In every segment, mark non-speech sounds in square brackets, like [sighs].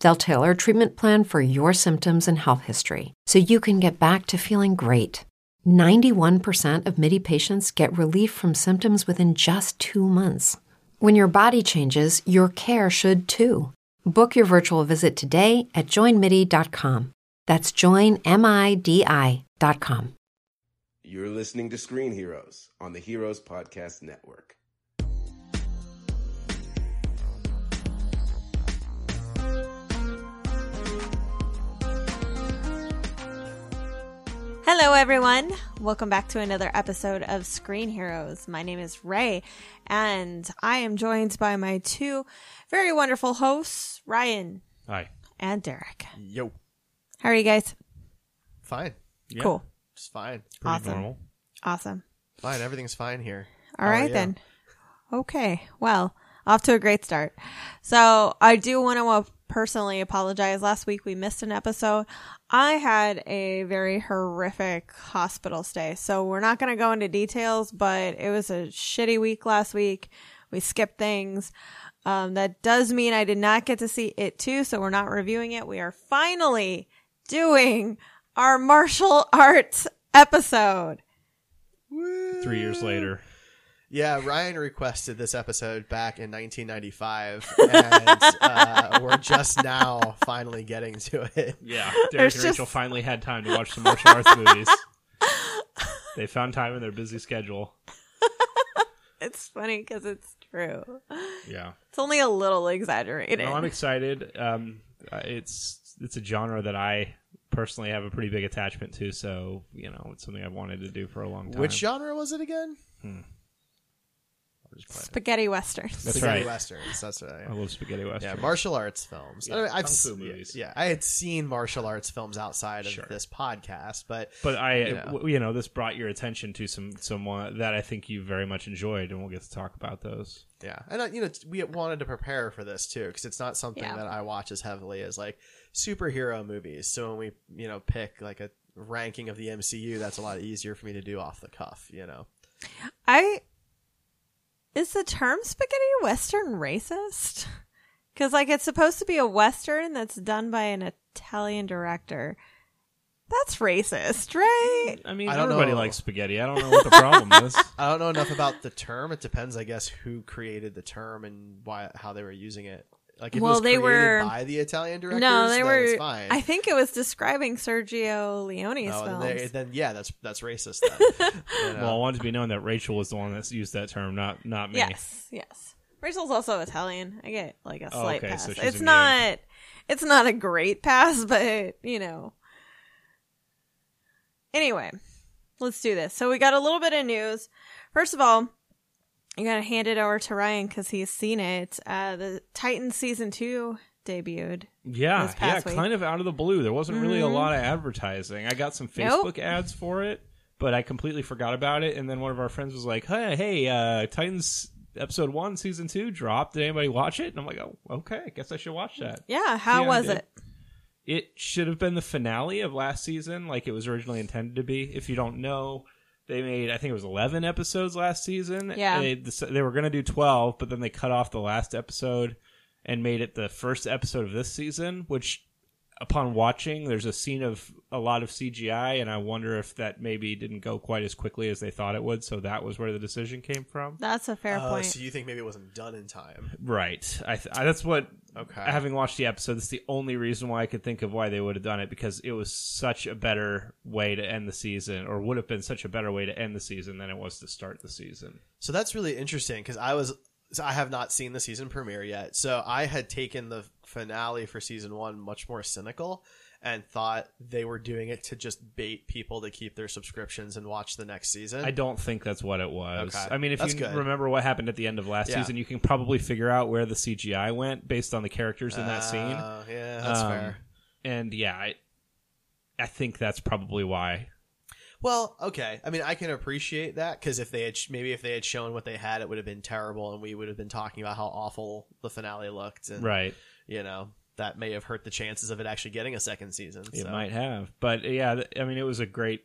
They'll tailor a treatment plan for your symptoms and health history so you can get back to feeling great. 91% of MIDI patients get relief from symptoms within just two months. When your body changes, your care should too. Book your virtual visit today at joinmidi.com. That's joinmidi.com. You're listening to Screen Heroes on the Heroes Podcast Network. Hello, everyone. Welcome back to another episode of Screen Heroes. My name is Ray, and I am joined by my two very wonderful hosts, Ryan Hi. and Derek. Yo, How are you guys? fine, Yeah, Cool. just fine, Pretty Awesome. normal. Awesome. fine. Everything's fine here. All How right, then. Okay. Well, off to a great start. So, I do want to personally apologize. Last week we missed an episode. I had a very horrific hospital stay. So, we're not going to go into details, but it was a shitty week last week. We skipped things. Um, that does mean I did not get to see it too. So, we're not reviewing it. We are finally doing our martial arts episode. Three years later. Yeah, Ryan requested this episode back in 1995, and uh, we're just now finally getting to it. Yeah. There's Derek and Rachel just- finally had time to watch some martial arts movies. [laughs] They found time in their busy schedule. It's funny because it's true. Yeah. It's only a little exaggerated. No, I'm excited. Um, uh, it's it's a genre that I personally have a pretty big attachment to, so you know it's something I've wanted to do for a long time. Which genre was it again? I'll just play it. Spaghetti westerns. That's Spaghetti right. westerns. That's right. I love spaghetti westerns. Yeah, martial arts films. Yeah, I mean, I've kung fu s- movies. Yeah, I had seen martial arts films outside of Sure. this podcast, but But I, You know. w- you know, this brought your attention to some someone that I think you very much enjoyed, and we'll get to talk about those. Yeah, and uh, you know we wanted to prepare for this too because it's not something Yeah. that I watch as heavily as like superhero movies. So when we you know pick like a ranking of the MCU, that's a lot easier for me to do off the cuff. You know, I is the term spaghetti western racist? Because like it's supposed to be a western that's done by an Italian director. That's racist, right? I mean, I don't everybody know. likes spaghetti. I don't know what the problem is. [laughs] I don't know enough about the term. It depends, I guess, who created the term and why how they were using it. Like if it Well, was they created were- by the Italian directors, no, they then were. It's fine. I think it was describing Sergio Leone's No, films. then, they- then yeah, that's that's racist. Then. [laughs] You know? Well, I wanted to be known that Rachel was the one that used that term, not not me. Yes, yes. Rachel's also Italian. I get like a Oh, slight okay, pass. so it's in game. not it's not a great pass, but you know. Anyway, let's do this. So we got a little bit of news. First of all, I gotta hand it over to Ryan because he's seen it. Uh, the Titans season two debuted. Yeah, yeah, week. kind of out of the blue. There wasn't really a Mhm. lot of advertising. I got some Nope. Facebook ads for it, but I completely forgot about it. And then one of our friends was like, "Hey, hey, uh, Titans episode one, season two dropped. Did anybody watch it?" And I'm like, "Oh, okay. I guess I should watch that." Yeah, how Yeah, was it? It should have been the finale of last season, like it was originally intended to be. If you don't know, they made I think it was eleven episodes last season. Yeah. they, they were going to do twelve, but then they cut off the last episode and made it the first episode of this season, which upon watching, there's a scene of a lot of CGI, and I wonder if that maybe didn't go quite as quickly as they thought it would. So that was where the decision came from. That's a fair Oh, point. so you think maybe it wasn't done in time? Right. I, th- I that's what. Okay. Having watched the episode, that's the only reason why I could think of why they would have done it because it was such a better way to end the season, or would have been such a better way to end the season than it was to start the season. So that's really interesting because I was so I have not seen the season premiere yet. So I had taken the finale for season one much more cynical and thought they were doing it to just bait people to keep their subscriptions and watch the next season. I don't think that's what it was. Okay. I mean, if That's you good. remember what happened at the end of last Yeah. season, you can probably figure out where the CGI went based on the characters in that scene. Oh, yeah, that's Um, fair. And yeah, I, I think that's probably why. Well, okay. I mean, I can appreciate that because if they had maybe if they had shown what they had, it would have been terrible, and we would have been talking about how awful the finale looked, and Right. you know that may have hurt the chances of it actually getting a second season. It so. might have, but yeah, I mean, it was a great.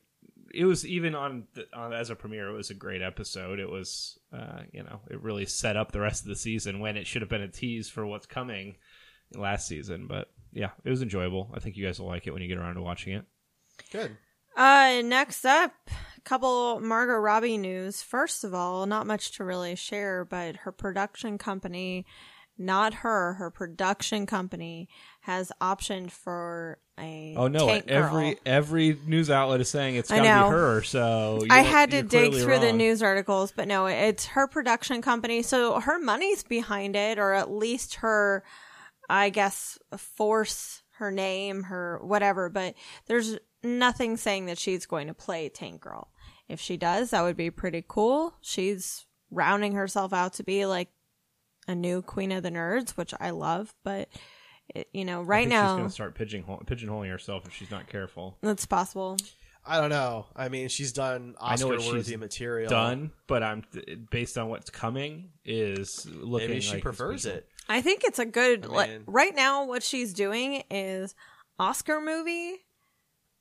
It was even on, the, on as a premiere, it was a great episode. It was, uh, you know, it really set up the rest of the season when it should have been a tease for what's coming last season. But yeah, it was enjoyable. I think you guys will like it when you get around to watching it. good. Uh, next up, a couple Margot Robbie news. First of all, not much to really share, but her production company, not her, her production company has optioned for a Oh no! tank every girl. every news outlet is saying it's got to be her. So I had to dig through the news articles, but no, it's her production company. So her money's behind it, or at least her, I guess, force, her name, her whatever. But there's nothing saying that she's going to play Tank Girl. If she does, that would be pretty cool. She's rounding herself out to be like a new Queen of the Nerds, which I love. But it, you know, I right now she's going to start pigeonhole, pigeonholing herself if she's not careful. that's possible. I don't know. I mean, she's done I know what Oscar-worthy material. Done, but I'm based on what's coming is looking. Maybe she like prefers it. I think it's a good I like right now what she's doing is Oscar movie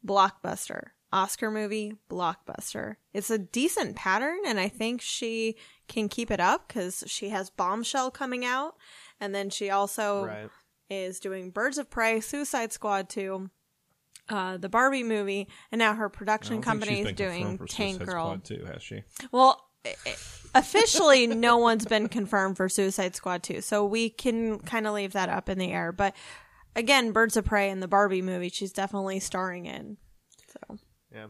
blockbuster. Oscar movie blockbuster. It's a decent pattern and I think she can keep it up cuz she has Bombshell coming out and then she also Right. is doing Birds of Prey, Suicide Squad 2, uh, the Barbie movie, and now her production company is doing Tank Girl. Too, has she? Well, i- i- officially, no one's been confirmed for Suicide Squad 2, so we can kind of leave that up in the air. But again, Birds of Prey and the Barbie movie, she's definitely starring in. So Yeah.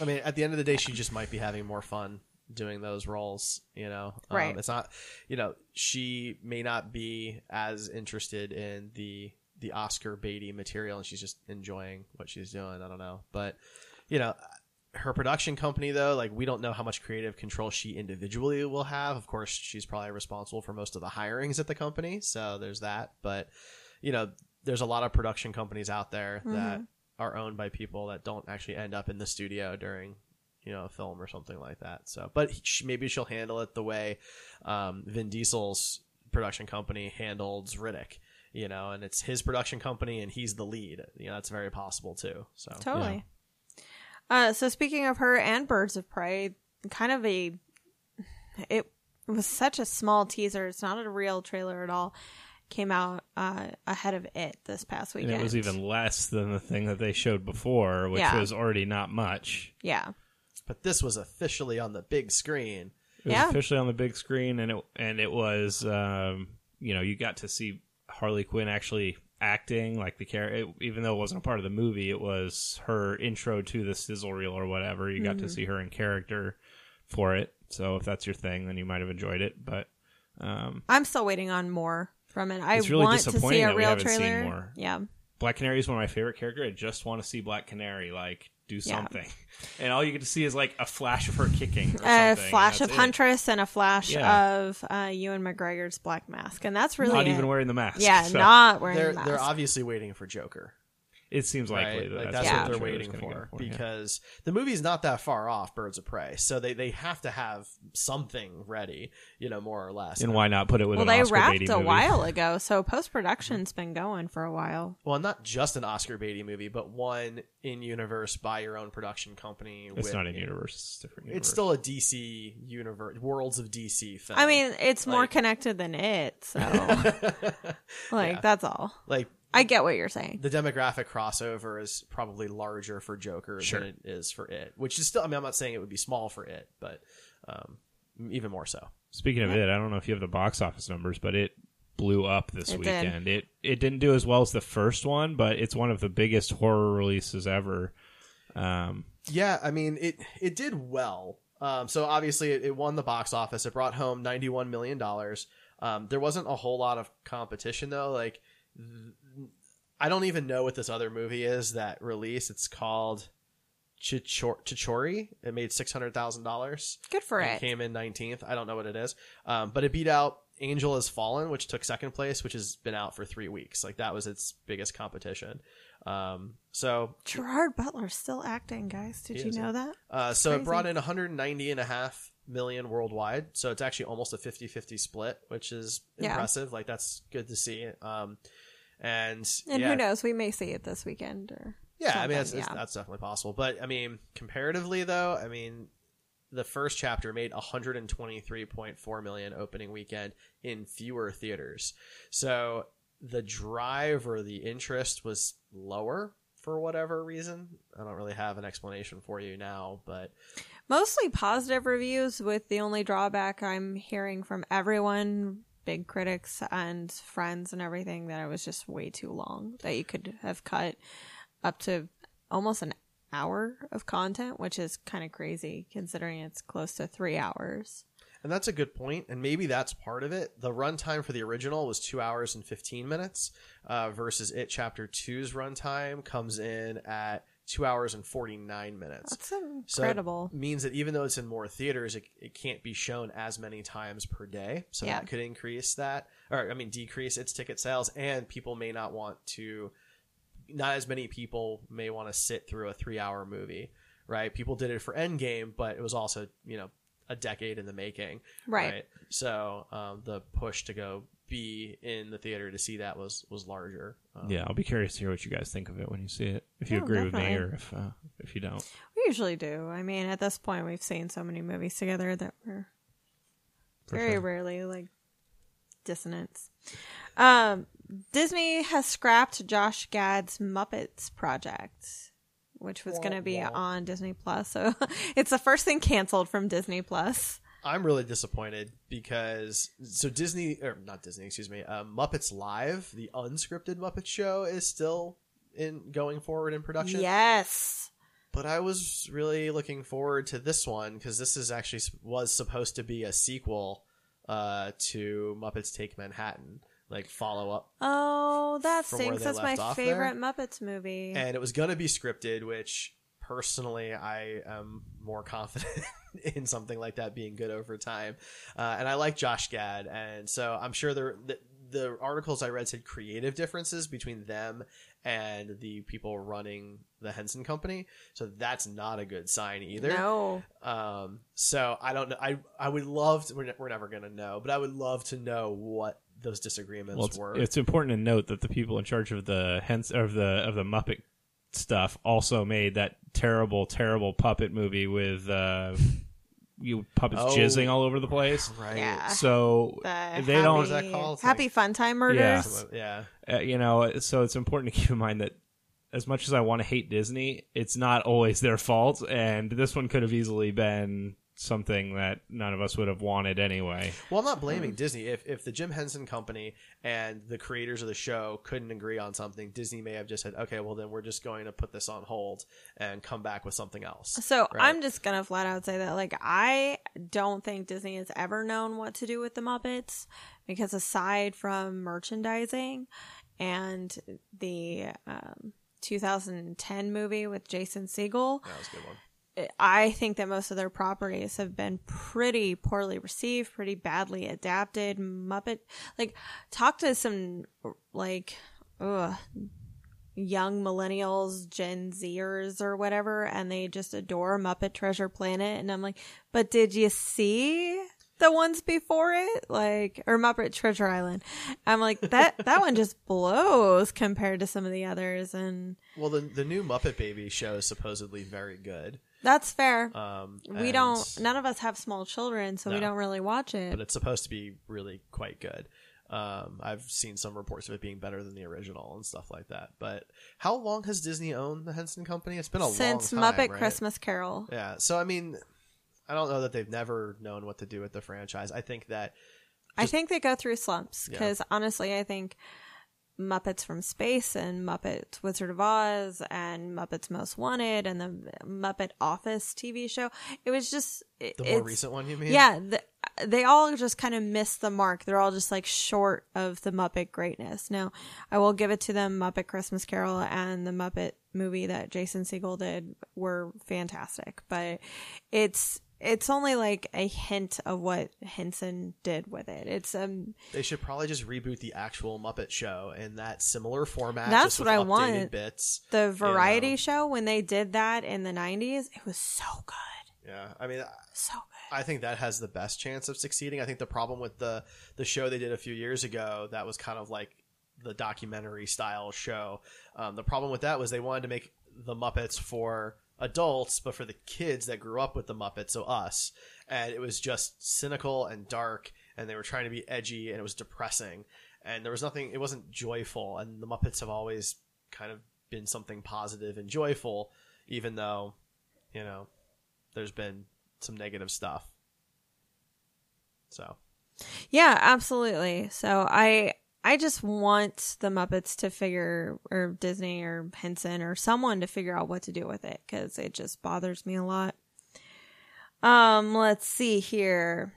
I mean, at the end of the day, she just might be having more fun doing those roles. You know, Um, Right. it's not. You know, she may not be as interested in the the Oscar baity material, and she's just enjoying what she's doing. I don't know, but you know. Her production company, though, like we don't know how much creative control she individually will have. Of course, she's probably responsible for most of the hirings at the company, so there's that. But you know, there's a lot of production companies out there that are owned by people that don't actually end up in the studio during you know a film or something like that so but she, maybe she'll handle it the way um, vin diesel's production company handled riddick you know and it's his production company and he's the lead you know that's very possible too so totally. Uh, so speaking of her and Birds of Prey, kind of a it was such a small teaser. It's not a real trailer at all. Came out uh, ahead of it this past And weekend. it was even less than the thing that they showed before, which Yeah. was already not much. yeah. but this was officially on the big screen It was Yeah. officially on the big screen, and it and it was, um, you know, you got to see Harley Quinn actually acting like the character. Even though it wasn't a part of the movie, it was her intro to the sizzle reel or whatever. You got to see her in character for it. So if that's your thing, then you might have enjoyed it. But um, I'm still waiting on more from it. I It's really want to disappointing see a that we real haven't seen trailer. more. Yeah. Black Canary is one of my favorite characters. I just want to see Black Canary like do Yeah. something, [laughs] and all you get to see is like a flash of her kicking. Or A flash of it. Huntress and a flash Yeah. of uh, Ewan McGregor's black mask, and that's really Not it. even wearing the mask. Yeah, so not wearing they're the mask. they're obviously waiting for joker It seems likely right? that Like that's, that's what the they're waiting gonna for, go yeah. because the movie's not that far off Birds of Prey, so they, they have to have something ready, you know, more or less. And why not put it with well, an they Oscar wrapped Beatty a movie? while [laughs] ago, so post production's been going for a while. Well, not just an Oscar baity movie, but one in universe by your own production company. It's with- not in universe. It's different. Universe. It's still a DC universe, worlds of DC film. I mean, it's more connected than it, so [laughs] like Yeah. that's all. like I get what you're saying. the demographic crossover is probably larger for Joker Sure. than it is for it, which is still. I mean, I'm not saying it would be small for it, but um, even more so. Speaking of it, I don't know if you have the box office numbers, but it blew up this It did. weekend. It it didn't do as well as the first one, but it's one of the biggest horror releases ever. Um, Yeah, I mean it it did well. Um, so obviously it, it won the box office. It brought home ninety one million dollars. Um, there wasn't a whole lot of competition though. Like th- I don't even know what this other movie is that released. It's called Chichor- Chhichhore. It made six hundred thousand dollars. Good for It it. came in 19th. I don't know what it is. Um, but it beat out Angel Has Fallen, which took second place, which has been out for three weeks. Like that was its biggest competition. Um, so, Gerard Butler's still acting, guys. Did you know that? uh, so it brought in 190 and a half million worldwide. So it's actually almost a 50 50 split, which is Yeah. impressive. Like that's good to see. Um, and, And yeah, who knows? We may see it this weekend or Yeah, I mean that's, yeah. that's definitely possible. But I mean, comparatively though, I mean, the first chapter made 123.4 million opening weekend in fewer theaters. So the drive or the interest was lower for whatever reason. I don't really have an explanation for you now, but mostly positive reviews with the only drawback I'm hearing from everyone, big critics and friends and everything, that it was just way too long. That you could have cut up to almost an hour of content, which is kind of crazy considering it's close to three hours. And that's a good point, and maybe that's part of it. The runtime for the original was two hours and fifteen minutes, uh, versus it Chapter two's runtime comes in at two hours and forty nine minutes. That's So incredible. it means that even though it's in more theaters, it, it can't be shown as many times per day. So Yeah. that could increase that, or I mean, decrease its ticket sales, and people may not want to. Not as many people may want to sit through a three hour movie, right? People did it for Endgame, but it was also you know a decade in the making, Right. So um, the push to go be in the theater to see that was was larger. Um, yeah, I'll be curious to hear what you guys think of it when you see it. If you Oh, agree with me or if uh, if you don't. We usually do. I mean, at this point, we've seen so many movies together that we're For very sure. rarely like dissonance. Um, Disney has scrapped Josh Gad's Muppets project, which was going to be on Disney Plus. [laughs] So it's the first thing canceled from Disney Plus. I'm really disappointed because so Disney or not Disney, excuse me, uh, Muppets Live, the unscripted Muppet show, is still in going forward in production. Yes. But I was really looking forward to this one because this is actually was supposed to be a sequel uh, to Muppets Take Manhattan, like follow up, Oh, that stinks. That's my off there. favorite Muppets movie. and it was gonna be scripted, which personally I am more confident [laughs] in something like that being good over time. Uh, and I like Josh Gad, and so I'm sure there the, the articles I read said creative differences between them and the people running the Henson Company. So that's not a good sign either. no. Um, so I don't know. I I would love to. We're, ne- we're never gonna know, but I would love to know what those disagreements Well, it's, were. it's important to note that the people in charge of the hence of the of the Muppet stuff also made that terrible, terrible puppet movie with uh, you puppets Oh. jizzing all over the place. right. Yeah. So The they don't. What is that called? Happy Fun Time Murders. So, yeah. uh, you know, so it's important to keep in mind that as much as I want to hate Disney, it's not always their fault, and this one could have easily been something that none of us would have wanted anyway. Well, I'm not blaming Disney. If if the Jim Henson Company and the creators of the show couldn't agree on something, Disney may have just said, "Okay, well then we're just going to put this on hold and come back with something else." So Right. I'm just gonna flat out say that like I don't think Disney has ever known what to do with the Muppets because aside from merchandising and the um, 2010 movie with Jason Segel, That was a good one. I think that most of their properties have been pretty poorly received, pretty badly adapted. Muppet, like, talk to some, like, ugh, young millennials, Gen Zers or whatever, and they just adore Muppet Treasure Planet. And I'm like, but did you see the ones before it? Like, or Muppet Treasure Island? I'm like, that, [laughs] that one just blows compared to some of the others. And Well, the the new Muppet Baby show is supposedly very good. That's fair. Um, we don't none of us have small children so we No. don't really watch it but it's supposed to be really quite good. Um, I've seen some reports of it being better than the original and stuff like that. But how long has Disney owned the Henson Company? It's been a Since long time, Since Muppet right? Christmas Carol. Yeah. So I mean, I don't know that they've never known what to do with the franchise. I think that I think they go through slumps Yeah. because honestly, I think Muppets from Space and Muppets Wizard of Oz and Muppets Most Wanted and the Muppet Office TV show, it was just it- the more recent one, you mean? Yeah, the, they all just kind of missed the mark. They're all just like short of the Muppet greatness. Now, I will give it to them. Muppet Christmas Carol and the Muppet movie that Jason Segel did were fantastic, but it's it's only like a hint of what Henson did with it. It's um They should probably just reboot the actual Muppet Show in that similar format. That's what I want. Bits. the variety know. show when they did that in the 90s. It was so good. Yeah. I mean, So good. I think that has the best chance of succeeding. I think the problem with the the show they did a few years ago that was kind of like the documentary style show. Um, the problem with that was they wanted to make the Muppets for adults, but for the kids that grew up with the Muppets, so us, and it was just cynical and dark, and they were trying to be edgy, and it was depressing, and there was nothing. It wasn't joyful, and the Muppets have always kind of been something positive and joyful, even though, you know, there's been some negative stuff. So Yeah, absolutely. So I I just want the Muppets to figure or Disney or Henson or someone to figure out what to do with it cuz it just bothers me a lot. Um let's see here.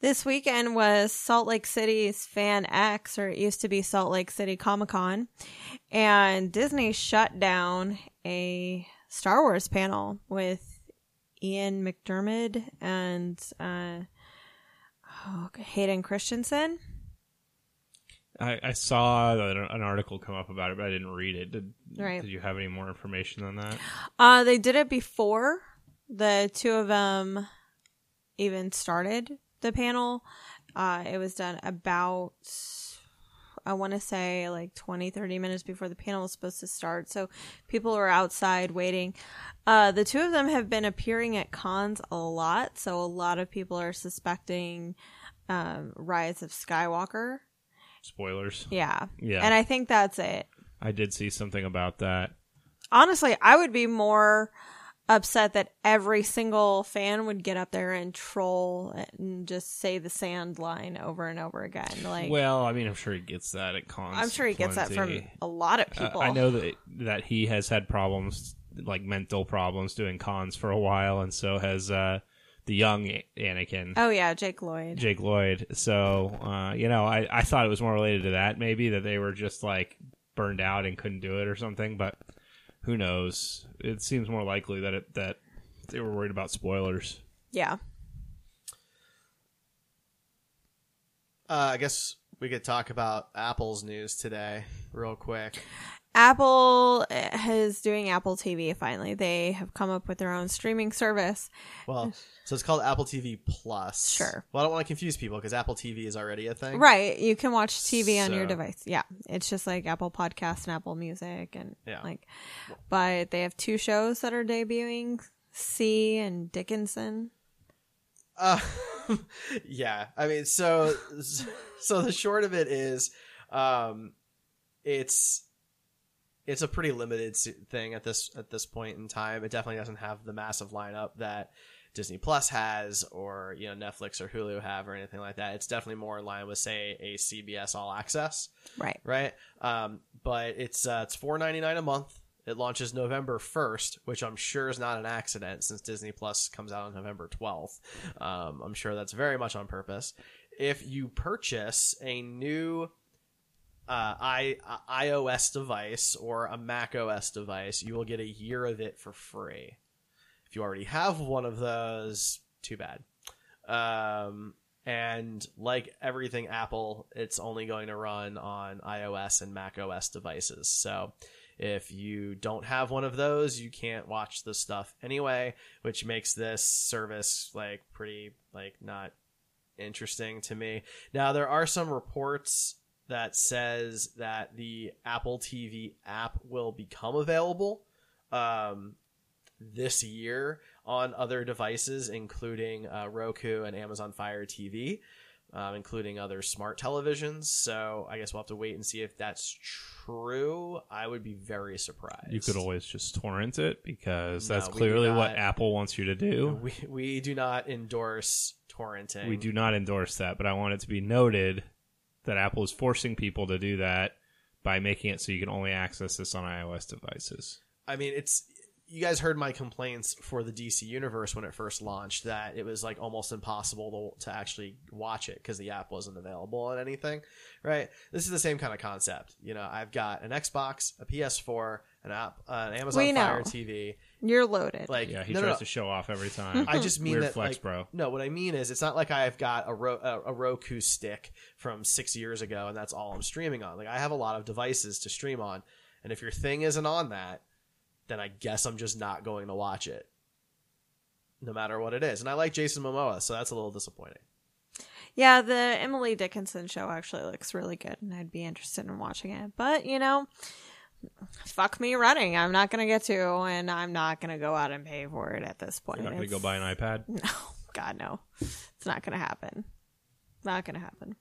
This weekend was Salt Lake City's Fan X, or it used to be Salt Lake City Comic Con, and Disney shut down a Star Wars panel with Ian McDiarmid and uh, oh, Hayden Christensen. I, I saw an article come up about it, but I didn't read it. Did, Right. did you have any more information on that? Uh, they did it before the two of them even started the panel. Uh, it was done about, I want to say like 20, 30 minutes before the panel was supposed to start. So people were outside waiting. Uh, the two of them have been appearing at cons a lot. So a lot of people are suspecting um, Rise of Skywalker. Spoilers. Yeah. Yeah. And I think that's it. I did see something about that. honestly, I would be more upset that every single fan would get up there and troll and just say the sand line over and over again. Like, well, I mean, I'm sure he gets that at cons. I'm sure he gets that from a lot of Uh, people. I know that that he has had problems, like mental problems, doing cons for a while, and so has uh, the young Anakin. Oh yeah, Jake Lloyd. Jake Lloyd. So, uh, you know, I, I thought it was more related to that, maybe that they were just like burned out and couldn't do it or something. But who knows? It seems more likely that it that they were worried about spoilers. Yeah. uh, I guess we could talk about Apple's news today real quick. Apple is doing Apple TV finally. They have come up with their own streaming service. Well, so it's called Apple TV Plus. Sure. Well, I don't want to confuse people because Apple TV is already a thing. Right. You can watch TV on your device. Yeah. It's just like Apple Podcasts and Apple Music and Yeah. like but they have two shows that are debuting, See and Dickinson. Uh, [laughs] yeah, I mean, so [laughs] so the short of it is, um, it's it's a pretty limited thing at this at this point in time. It definitely doesn't have the massive lineup that Disney Plus has, or you know Netflix or Hulu have, or anything like that. It's definitely more in line with say a CBS All Access, Right. right? Um, but it's uh, it's four ninety nine a month. It launches November first, which I'm sure is not an accident since Disney Plus comes out on November twelfth. Um, I'm sure that's very much on purpose. If you purchase a new uh, I, iOS device or a Mac OS device, you will get a year of it for free. If you already have one of those, too bad. Um, and like everything Apple, it's only going to run on iOS and Mac OS devices. So if you don't have one of those, you can't watch the stuff anyway, which makes this service like pretty like not interesting to me. Now there are some reports that says that the Apple TV app will become available um, this year on other devices, including uh, Roku and Amazon Fire TV. um, including other smart televisions. So I guess we'll have to wait and see if that's true. I would be very surprised. You could always just torrent it because No, that's clearly what Apple wants you to do. We we do not endorse torrenting. We do not endorse that, but I want it to be noted that Apple is forcing people to do that by making it so you can only access this on iOS devices. I mean, it's you guys heard my complaints for the DC Universe when it first launched that it was like almost impossible to, to actually watch it because the app wasn't available on anything, right? This is the same kind of concept. You know, I've got an Xbox, a PS4, an app, uh, an Amazon We know. Fire TV. You're loaded. Like, Yeah, he no, no, tries no. to show off every [laughs] time. I just mean Weird that, flex, like, bro. No, what I mean is, it's not like I've got a, Ro- a, a Roku stick from six years ago and that's all I'm streaming on. Like, I have a lot of devices to stream on, and if your thing isn't on that, then I guess I'm just not going to watch it, no matter what it is. And I like Jason Momoa, so that's a little disappointing. Yeah, the Emily Dickinson show actually looks really good, and I'd be interested in watching it. But you know, fuck me running. I'm not gonna get to, and I'm not gonna go out and pay for it at this point. You're not going to go buy an iPad? [laughs] No, God, no. It's not gonna happen. Not gonna happen.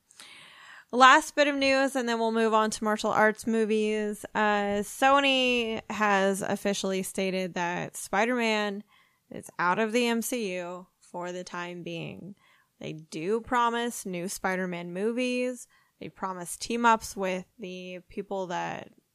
Last bit of news, and then we'll move on to martial arts movies. Uh, Sony has officially stated that Spider Man is out of the MCU for the time being. They do promise new Spider Man movies. They promise team ups with the people that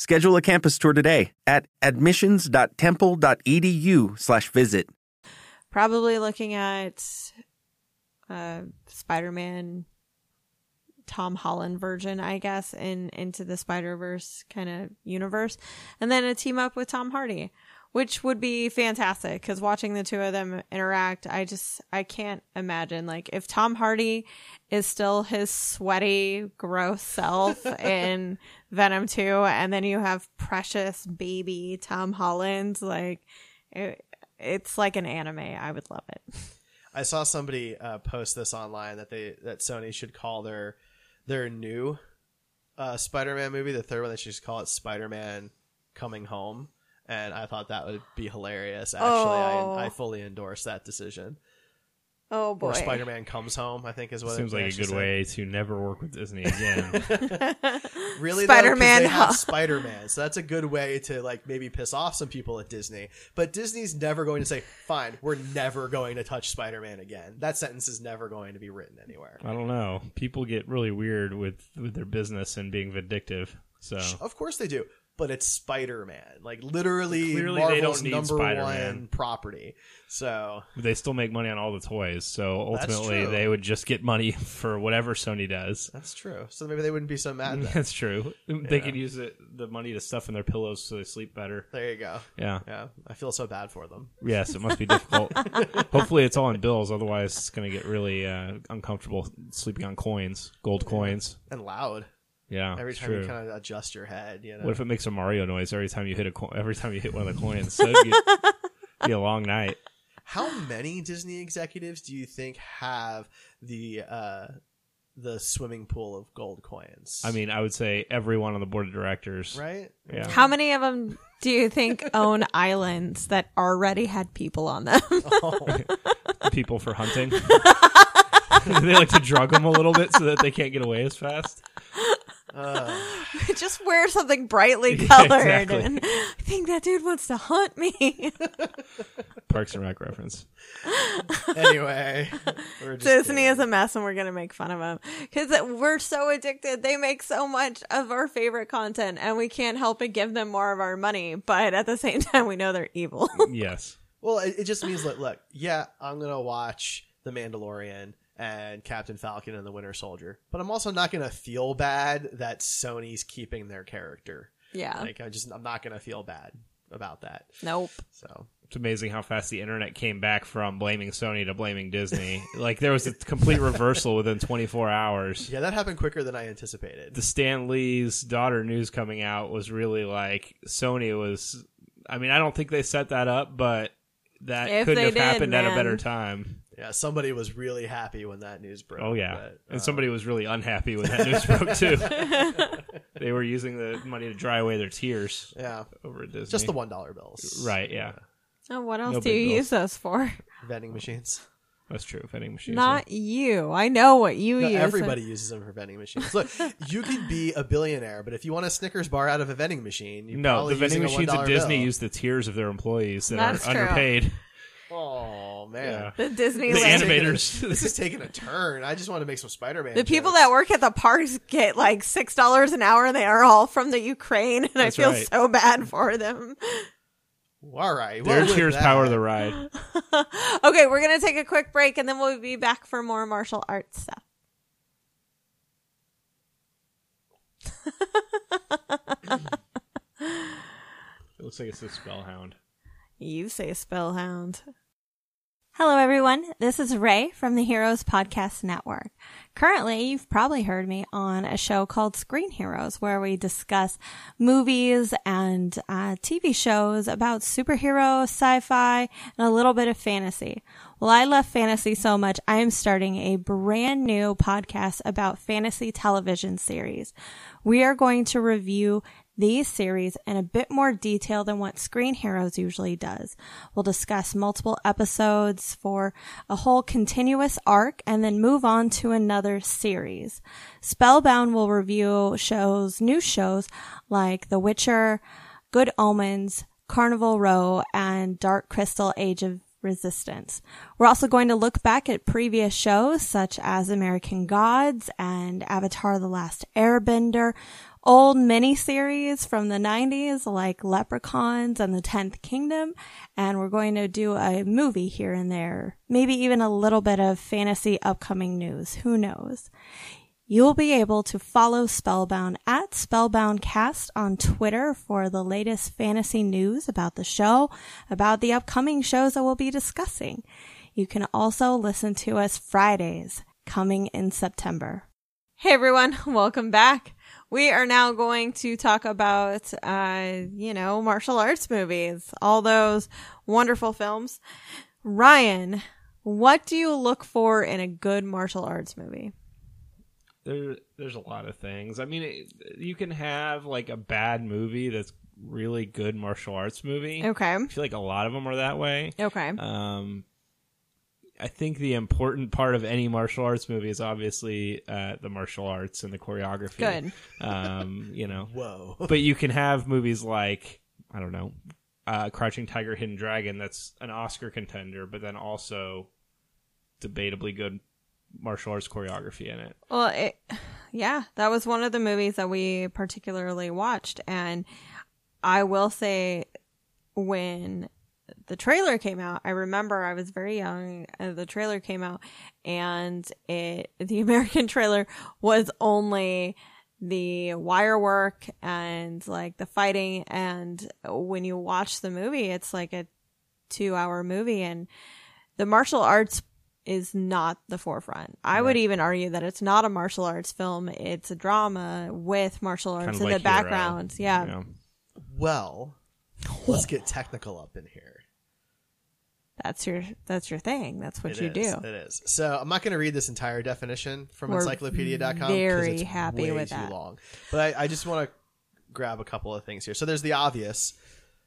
Schedule a campus tour today at admissions.temple.edu/visit. probably looking at uh Spider-Man Tom Holland version, I guess, in into the Spider-Verse kind of universe. And then a team up with Tom Hardy, which would be fantastic cuz watching the two of them interact, I just I can't imagine like if Tom Hardy is still his sweaty, gross self [laughs] in Venom 2 and then you have precious baby Tom Holland like it, it's like an anime. I would love it. I saw somebody uh, post this online that they that Sony should call their their new uh, Spider-Man movie, the third one, they should just call it Spider-Man Coming Home, and I thought that would be hilarious. Actually, Oh. I, I fully endorse that decision. Oh boy. Or Spider-Man Comes Home, I think is what it is. Seems it like a good said. way to never work with Disney again. [laughs] [laughs] Really, Spider-Man they. Spider-Man, so that's a good way to like maybe piss off some people at Disney. But Disney's never going to say, "Fine, we're never going to touch Spider-Man again." That sentence is never going to be written anywhere. I don't know. People get really weird with with their business and being vindictive. So Of course they do, but it's Spider-Man, like literally Clearly they Marvel's don't need number Spider-Man. one property. So they still make money on all the toys. So That's ultimately, true. they would just get money [laughs] for whatever Sony does. that's true. So maybe they wouldn't be so mad. Then. That's true. They could use it, the money to stuff in their pillows so they sleep better. there you go. Yeah. Yeah, I feel so bad for them. Yes, it must be difficult. [laughs] Hopefully, it's all in bills. Otherwise, it's going to get really uh, uncomfortable sleeping on coins, gold coins. And loud Yeah, every time true. you kind of adjust your head. You know. What if it makes a Mario noise every time you hit a co- every time you hit one of the coins? So it'd be, be a long night. [laughs] How many Disney executives do you think have the uh, the swimming pool of gold coins? I mean, I would say everyone on the board of directors. right? Yeah. How many of them do you think [laughs] own islands that already had people on them? [laughs] People for hunting. they like to drug them a little bit so that they can't get away as fast. Uh, [sighs] Just wear something brightly [laughs] colored. exactly. And [laughs] I think that dude wants to hunt me. [laughs] Parks and Rec reference. anyway, we're just Disney kidding. is a mess and we're going to make fun of them because we're so addicted. They make so much of our favorite content and we can't help but give them more of our money. But at the same time, we know they're evil. Yes. Well, it, it just means that look, yeah, I'm gonna watch The Mandalorian and Captain Falcon and the Winter Soldier, but I'm also not gonna feel bad that Sony's keeping their character. yeah. Like I just I'm not gonna feel bad about that. nope. So It's amazing how fast the internet came back from blaming Sony to blaming Disney. [laughs] like there was a complete reversal within 24 hours. yeah, that happened quicker than I anticipated. The Stan Lee's daughter news coming out was really like Sony was. I mean, I don't think they set that up, but that If couldn't have did, happened at a better time. Yeah, somebody was really happy when that news broke. Oh yeah, but, and uh, somebody was really unhappy when that news broke too. [laughs] they were using the money to dry away their tears yeah, over at Disney. just the one dollar bills, right? Yeah, Oh, what else No do you bills. use those for? Vending machines. that's true. Vending machines. Not you. I know what you No, use. everybody uses them for vending machines. Look, you could be a billionaire, but if you want a Snickers bar out of a vending machine, you're no, probably the vending using machines at Disney bill. use the tears of their employees that That's are true. underpaid. Oh man. Yeah. The Disney The animators. [laughs] this is taking a turn. I just want to make some Spider-Man. The people that work at the parks get like six dollars an hour, and they are all from the Ukraine, and That's I feel right. so bad for them. All right, Their well, with cheers power the ride. [laughs] okay, we're gonna take a quick break, and then we'll be back for more martial arts stuff. [laughs] It looks like it's a spellhound. You say spellhound. Hello, everyone. This is Ray from the Heroes Podcast Network. Currently, you've probably heard me on a show called Screen Heroes, where we discuss movies and uh, TV shows about superhero, sci-fi, and a little bit of fantasy. Well, I love fantasy so much, I am starting a brand new podcast about fantasy television series. We are going to review these series in a bit more detail than what Screen Heroes usually does. We'll discuss multiple episodes for a whole continuous arc and then move on to another series. Spellbound will review shows, new shows like The Witcher, Good Omens, Carnival Row, and Dark Crystal Age of Resistance. We're also going to look back at previous shows such as American Gods and Avatar The Last Airbender, old miniseries from the 90s like Leprechauns and the 10th Kingdom, and we're going to do a movie here and there. Maybe even a little bit of fantasy upcoming news. Who knows? You'll be able to follow Spellbound at SpellboundCast on Twitter for the latest fantasy news about the show, about the upcoming shows that we'll be discussing. You can also listen to us Fridays coming in September. Hey everyone, [laughs] welcome back. We are now going to talk about, uh, you know, martial arts movies, all those wonderful films. Ryan, what do you look for in a good martial arts movie? There, there's a lot of things. I mean, it, you can have like a bad movie that's really good martial arts movie. Okay. I feel like a lot of them are that way. Okay. Um, I think the important part of any martial arts movie is obviously uh, the martial arts and the choreography. Good. Um, you know, [laughs] Whoa. but you can have movies like I don't know, uh, Crouching Tiger, Hidden Dragon. That's an Oscar contender, but then also debatably good martial arts choreography in it. Well, it, yeah, that was one of the movies that we particularly watched. And I will say, when the trailer came out, I remember I was very young. And the trailer came out, and it [laughs] the American trailer was only the wire work and like the fighting. And when you watch the movie, it's like a two hour movie, and the martial arts is not the forefront. I would even argue that it's not a martial arts film. It's a drama with martial arts Kind of in like the Hero, background. Yeah. Well, let's get technical up in here. That's your that's your thing. That's what It you is, do. It is. So I'm not going to read this entire definition from We're encyclopedia.com. 'cause very it's happy way with too that. long. But I, I just want to grab a couple of things here. So there's the obvious.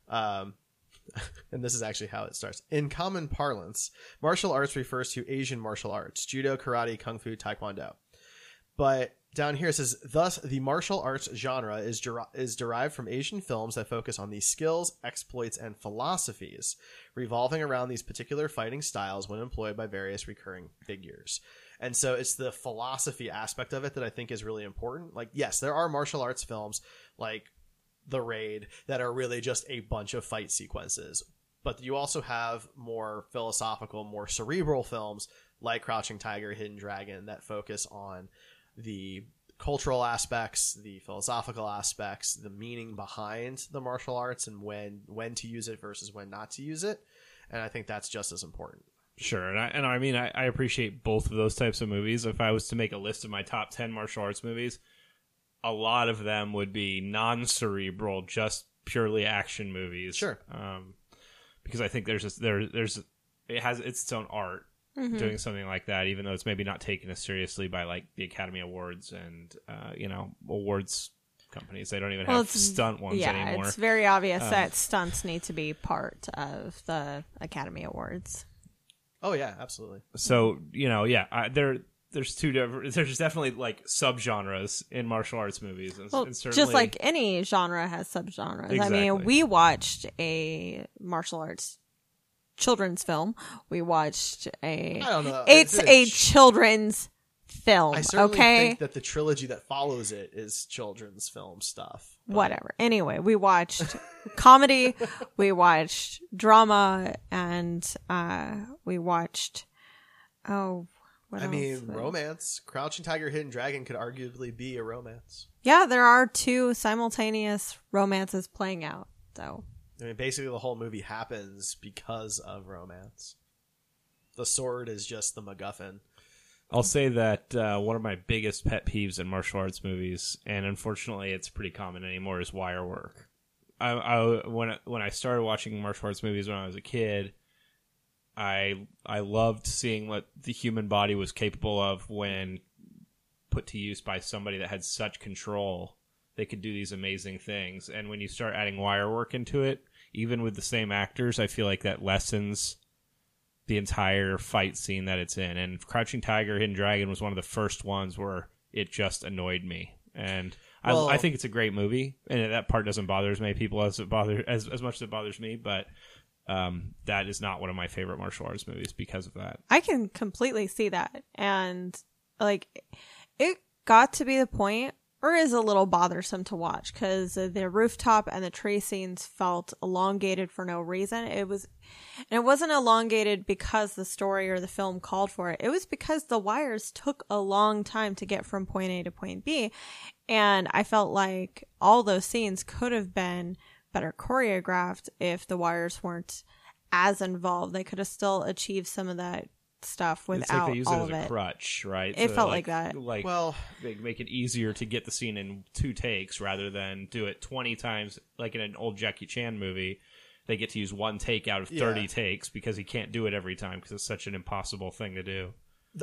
Um, [laughs] and this is actually how it starts. In common parlance, martial arts refers to Asian martial arts, judo, karate, kung fu, taekwondo. But down here it says, thus the martial arts genre is deri- is derived from Asian films that focus on these skills, exploits, and philosophies, revolving around these particular fighting styles when employed by various recurring figures. And so it's the philosophy aspect of it that I think is really important. Like, yes, there are martial arts films like The Raid that are really just a bunch of fight sequences. But you also have more philosophical, more cerebral films like Crouching Tiger, Hidden Dragon that focus on the cultural aspects, the philosophical aspects, the meaning behind the martial arts and when when to use it versus when not to use it. And I think that's just as important. Sure, and I, and I mean I, I appreciate both of those types of movies. If I was to make a list of my top ten martial arts movies, a lot of them would be non-cerebral, just purely action movies. Sure. um, because I think there's a, there there's it has it's its own art doing something like that, even though it's maybe not taken as seriously by like the Academy Awards and uh, you know awards companies. They don't even Well, have stunt ones yeah, anymore. it's very obvious Um, that stunts need to be part of the Academy Awards. Oh yeah, absolutely. so you know yeah I, there there's two different [laughs] there's definitely like subgenres in martial arts movies and, Well, and certainly just like any genre has subgenres. I mean, we watched a martial arts children's film. We watched a. I don't know. It's It's a ch- children's film. I certainly okay. think that the trilogy that follows it is children's film stuff. But- Whatever. Anyway, we watched [laughs] comedy, we watched drama, and uh, we watched. Oh, what I mean, romance. Crouching Tiger, Hidden Dragon could arguably be a romance. Yeah, there are two simultaneous romances playing out. So I mean, basically, the whole movie happens because of romance. The sword is just the MacGuffin. I'll say that uh, one of my biggest pet peeves in martial arts movies, and unfortunately, it's pretty common anymore, is wire work. I, I when when I started watching martial arts movies when I was a kid, I I loved seeing what the human body was capable of when put to use by somebody that had such control. They could do these amazing things, and when you start adding wire work into it, even with the same actors, I feel like that lessens the entire fight scene that it's in. And Crouching Tiger, Hidden Dragon was one of the first ones where it just annoyed me. And Well- I, I think it's a great movie, and that part doesn't bother as many people as it bother as as much as it bothers me. But um, that is not one of my favorite martial arts movies because of that. I can completely see that. And like it got to be the point or is a little bothersome to watch because the rooftop and the tree scenes felt elongated for no reason. It was, and it wasn't elongated because the story or the film called for it. It was because the wires took a long time to get from point A to point B. And I felt like all those scenes could have been better choreographed if the wires weren't as involved. They could have still achieved some of that stuff it's without like they use all it of as a it. crutch, right? It To, felt like that. Like Well- they make it easier to get the scene in two takes rather than do it twenty times, like in an old Jackie Chan movie. They get to use one take out of thirty Yeah. takes because he can't do it every time because it's such an impossible thing to do.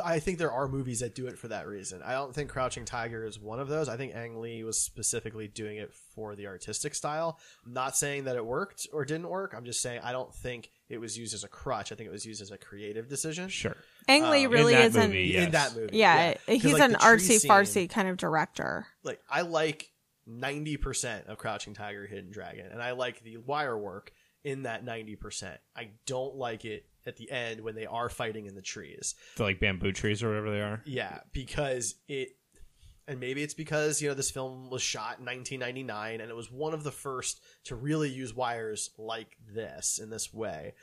I think there are movies that do it for that reason. I don't think Crouching Tiger is one of those. I think Ang Lee was specifically doing it for the artistic style. I'm not saying that it worked or didn't work. I'm just saying I don't think it was used as a crutch. I think it was used as a creative decision. Sure. Ang Lee Um, really in that isn't. movie, In Yes. that movie, Yeah, 'Cause, he's like, an the tree artsy scene- fartsy kind of director. like I like 90% of Crouching Tiger Hidden Dragon and I like the wire work in that 90%. I don't like it at the end when they are fighting in the trees. The like bamboo trees or whatever they are. Yeah, because it and maybe it's because, you know, this film was shot in 1999 and it was one of the first to really use wires like this in this way.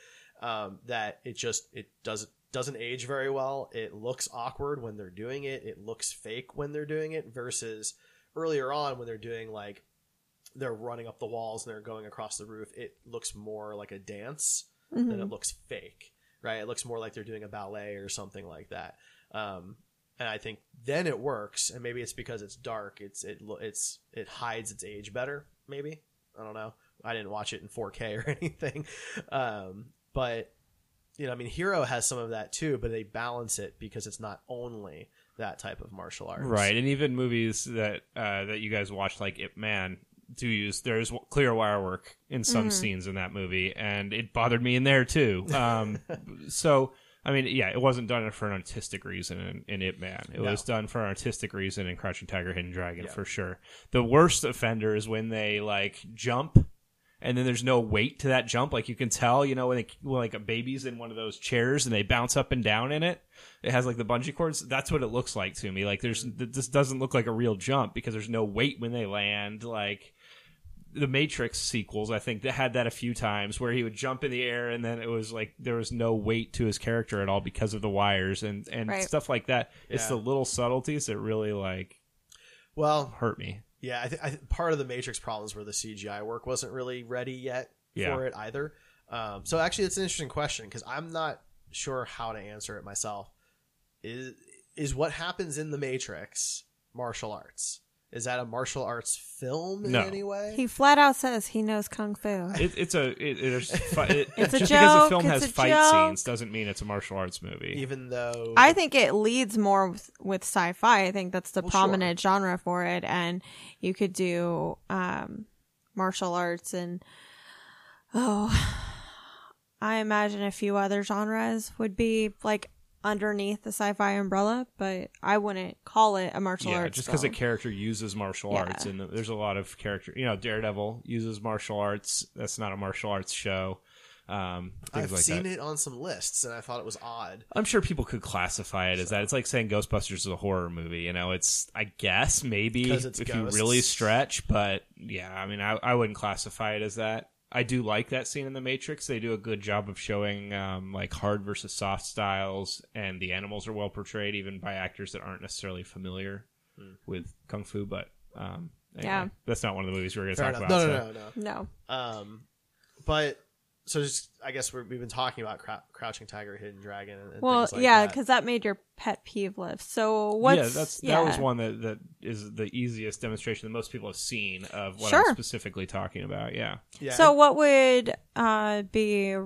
Um, that it just it doesn't doesn't age very well. It looks awkward when they're doing it. It looks fake when they're doing it versus earlier on when they're doing like they're running up the walls and they're going across the roof. It looks more like a dance than it looks fake, right? It looks more like they're doing a ballet or something like that. Um, and I think then it works, and maybe it's because it's dark. It's it it's it hides its age better. Maybe I don't know. I didn't watch it in 4K [laughs] or anything, um, but you know, I mean, Hero has some of that too, but they balance it because it's not only that type of martial arts, Right, and even movies that uh, that you guys watch, like Ip Man, do use there's clear wire work in some scenes in that movie, and it bothered me in there too. Um, [laughs] so I mean, yeah, it wasn't done for an artistic reason in, in Ip Man. It No. was done for an artistic reason in Crouching Tiger, Hidden Dragon Yeah. for sure. The worst offender is when they like jump and then there's no weight to that jump. Like you can tell, you know, when, they, when like a baby's in one of those chairs and they bounce up and down in it. It has like the bungee cords. That's what it looks like to me. Like there's this doesn't look like a real jump because there's no weight when they land. Like the Matrix sequels, I think that had that a few times where he would jump in the air and then it was like there was no weight to his character at all because of the wires and and Right. stuff like that. It's the little subtleties that really like Well, hurt me. yeah, I, th- I th- part of the Matrix problems were the CGI work wasn't really ready yet Yeah. for it either. Um, so actually, it's an interesting question because I'm not sure how to answer it myself. Is is what happens in the Matrix martial arts? Is that a martial arts film in No. any way? He flat out says he knows kung fu. It, it's a it, there's fi- it, [laughs] It's a just because a film it's has a fight joke. scenes doesn't mean it's a martial arts movie. Even though I think it leads more with, with sci-fi. I think that's the Well, sure. prominent genre for it, and you could do um, martial arts and oh, [sighs] I imagine a few other genres would be like underneath the sci-fi umbrella, but I wouldn't call it a martial yeah, arts. just because a character uses martial Yeah. arts, and there's a lot of character. You know, Daredevil uses martial arts. That's not a martial arts show. Um, I've like seen that. it on some lists and I thought it was odd. I'm sure people could classify it as that. It's like saying Ghostbusters is a horror movie. You know, it's I guess maybe it's if ghosts. you really stretch, but yeah, I mean, I, I wouldn't classify it as that. I do like that scene in The Matrix. They do a good job of showing um, like hard versus soft styles, and the animals are well portrayed, even by actors that aren't necessarily familiar Hmm. with kung fu. But um, anyway, Yeah. that's not one of the movies we're going to talk enough. about. No, so. no, no, no. no. Um, but so just I guess we're, we've been talking about Crou- Crouching Tiger, Hidden Dragon, and, and Well, like yeah, that. because that made your pet peeve list. So what's yeah, that's yeah. that was one that that is the easiest demonstration that most people have seen of what Sure. I'm specifically talking about. Yeah. yeah. So what would uh, be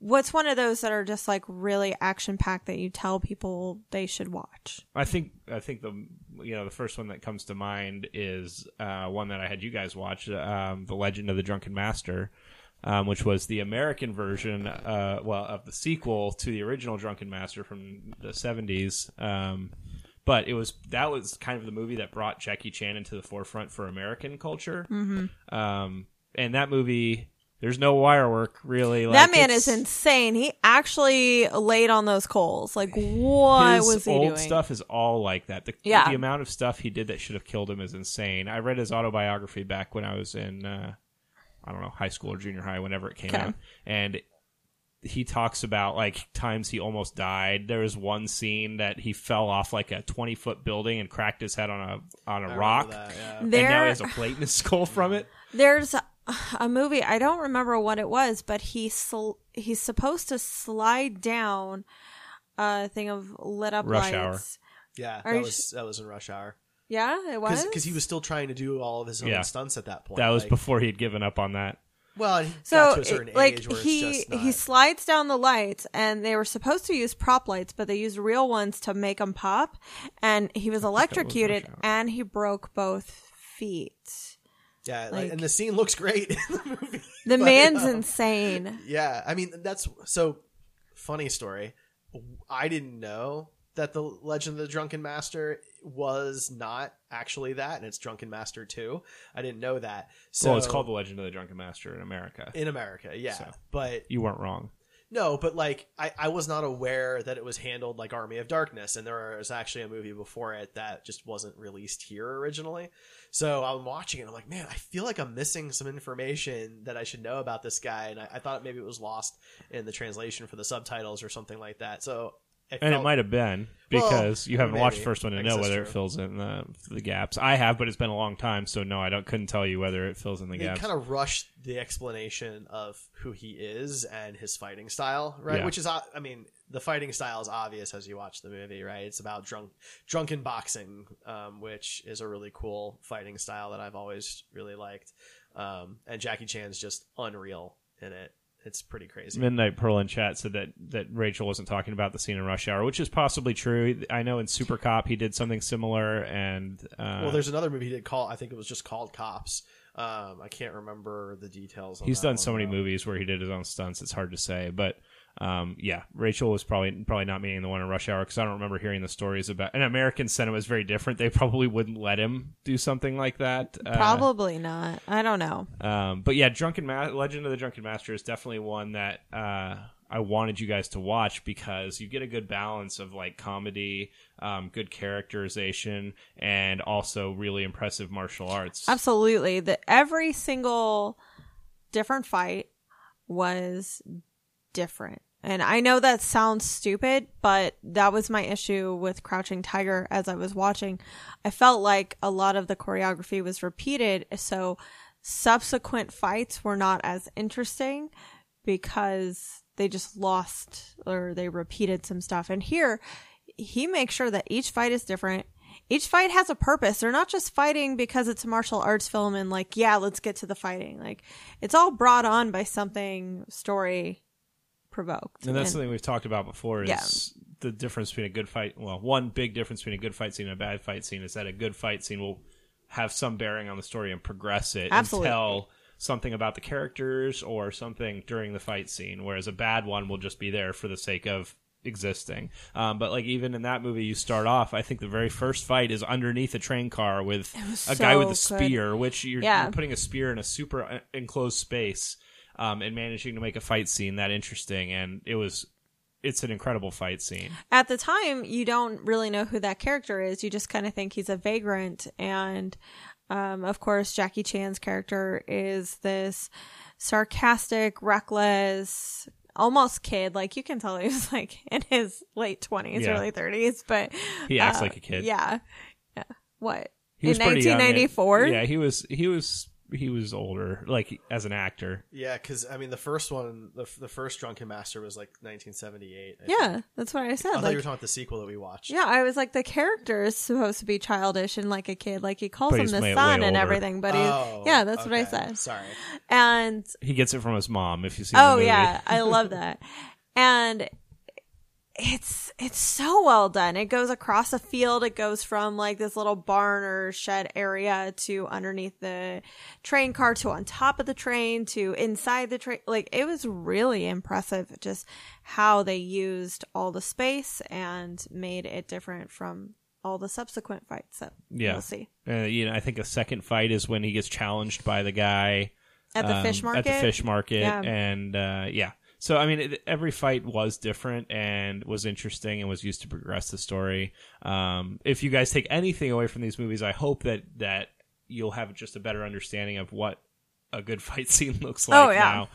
what's one of those that are just like really action packed that you tell people they should watch? I think I think the you know the first one that comes to mind is uh, one that I had you guys watch, um, the Legend of the Drunken Master, um, which was the American version, uh, well, of the sequel to the original Drunken Master from the seventies. Um, but it was that was kind of the movie that brought Jackie Chan into the forefront for American culture. Mm-hmm. Um, and that movie, there's no wire work really. Like, that man is insane. He actually laid on those coals. Like what was he old doing? stuff is all like that. The, Yeah. the amount of stuff he did that should have killed him is insane. I read his autobiography back when I was in, uh, I don't know, high school or junior high, whenever it came Okay. out, and he talks about like times he almost died. There was one scene that he fell off like a twenty foot building and cracked his head on a on I a remember rock, that, yeah. and There, now he has a plate in his skull from it. there's a, a movie. I don't remember what it was, but he sl- he's supposed to slide down a thing of lit up Rush lights. Hour. Yeah, that you was that was in Rush Hour Yeah, it was because he was still trying to do all of his own Yeah. stunts at that point. That was Like, before he'd given up on that. well, he So, got to a certain it- like age where he it's just not, he slides down the lights, and they were supposed to use prop lights, but they used real ones to make them pop. And he was electrocuted, Rush Hour. and he broke both feet. yeah, like, like- and the scene looks great [laughs] in the movie. The but, man's um, insane. Yeah, I mean that's so funny story. I didn't know that the Legend of the Drunken Master was not actually that, and it's Drunken Master Two. I didn't know that. So well, it's called The Legend of the Drunken Master in America. in America, yeah. So. But you weren't wrong. no, but like I, I was not aware that it was handled like Army of Darkness, and there was actually a movie before it that just wasn't released here originally. So I'm watching it, I'm like, man, I feel like I'm missing some information that I should know about this guy, and I, I thought maybe it was lost in the translation for the subtitles or something like that. So it And it might have been Well, because you haven't watched the first one to know whether it fills in the the gaps. I have, but it's been a long time, so no, I don't couldn't tell you whether it fills in the they gaps. kind of rushed the explanation of who he is and his fighting style, right? Yeah. Which is, I mean, the fighting style is obvious as you watch the movie, right? It's about drunk, drunken boxing, um, which is a really cool fighting style that I've always really liked. Um, and Jackie Chan's just unreal in it. It's pretty crazy. Midnight Pearl in chat said that that Rachel wasn't talking about the scene in Rush Hour, which is possibly true. I know in Super Cop he did something similar, and uh, well, there's another movie he did call. I think it was just called Cops. Um, I can't remember the details. On he's done one, so many though. movies where he did his own stunts. It's hard to say, but um, yeah, Rachel was probably probably not meaning the one in Rush Hour because I don't remember hearing the stories about. And American cinema is very different. They probably wouldn't let him do something like that. Uh, Probably not. I don't know. um, but yeah, Drunken Ma- Legend of the Drunken Master is definitely one that uh, I wanted you guys to watch because you get a good balance of like comedy, um, good characterization, and also really impressive martial arts. Absolutely. That every single different fight was different. And I know that sounds stupid, but that was my issue with Crouching Tiger as I was watching. I felt like a lot of the choreography was repeated, so subsequent fights were not as interesting because they just lost or they repeated some stuff. And here, he makes sure that each fight is different. Each fight has a purpose. They're not just fighting because it's a martial arts film and like, yeah, let's get to the fighting. Like, it's all brought on by something story provoked. And that's And- something we've talked about before is Yeah. the difference between a good fight. Well, one big difference between a good fight scene and a bad fight scene is that a good fight scene will have some bearing on the story and progress it Absolutely. and tell something about the characters or something during the fight scene, whereas a bad one will just be there for the sake of existing. Um, but like even in that movie, you start off. I think the very first fight is underneath a train car with a guy with a so good. spear, which you're, Yeah. you're putting a spear in a super uh, enclosed space um, and managing to make a fight scene that interesting. And it was, it's an incredible fight scene. at the time you don't really know who that character is you just kind of think he's a vagrant and um, of course jackie chan's character is this sarcastic reckless almost kid like you can tell he was like in his late 20s Yeah. early 30s but He acts uh, like a kid. yeah yeah what in pretty young, 1994 Yeah, he was. He was. He was older, like as an actor. Yeah, because I mean, the first one, the, the first Drunken Master was like 1978. I yeah think. that's what i said. I said thought like you were talking about the sequel that we watched. yeah, I was like, the character is supposed to be childish and like a kid. Like he calls But him the way- son way and everything. But he, Oh, yeah, that's what I said. Sorry. And He gets it from his mom. If you see. oh the movie. yeah, I love [laughs] that. And it's it's so well done. It goes across a field. It goes from like this little barn or shed area to underneath the train car to on top of the train to inside the train. Like it was really impressive just how they used all the space and made it different from all the subsequent fights that Yeah. we'll see. Uh, you know, I think a second fight is when he gets challenged by the guy At the um, fish market? At the fish market, Yeah. and uh, yeah. So I mean, it, every fight was different and was interesting and was used to progress the story. Um, if you guys take anything away from these movies, I hope that that you'll have just a better understanding of what a good [laughs] fight scene looks like Oh, yeah. now.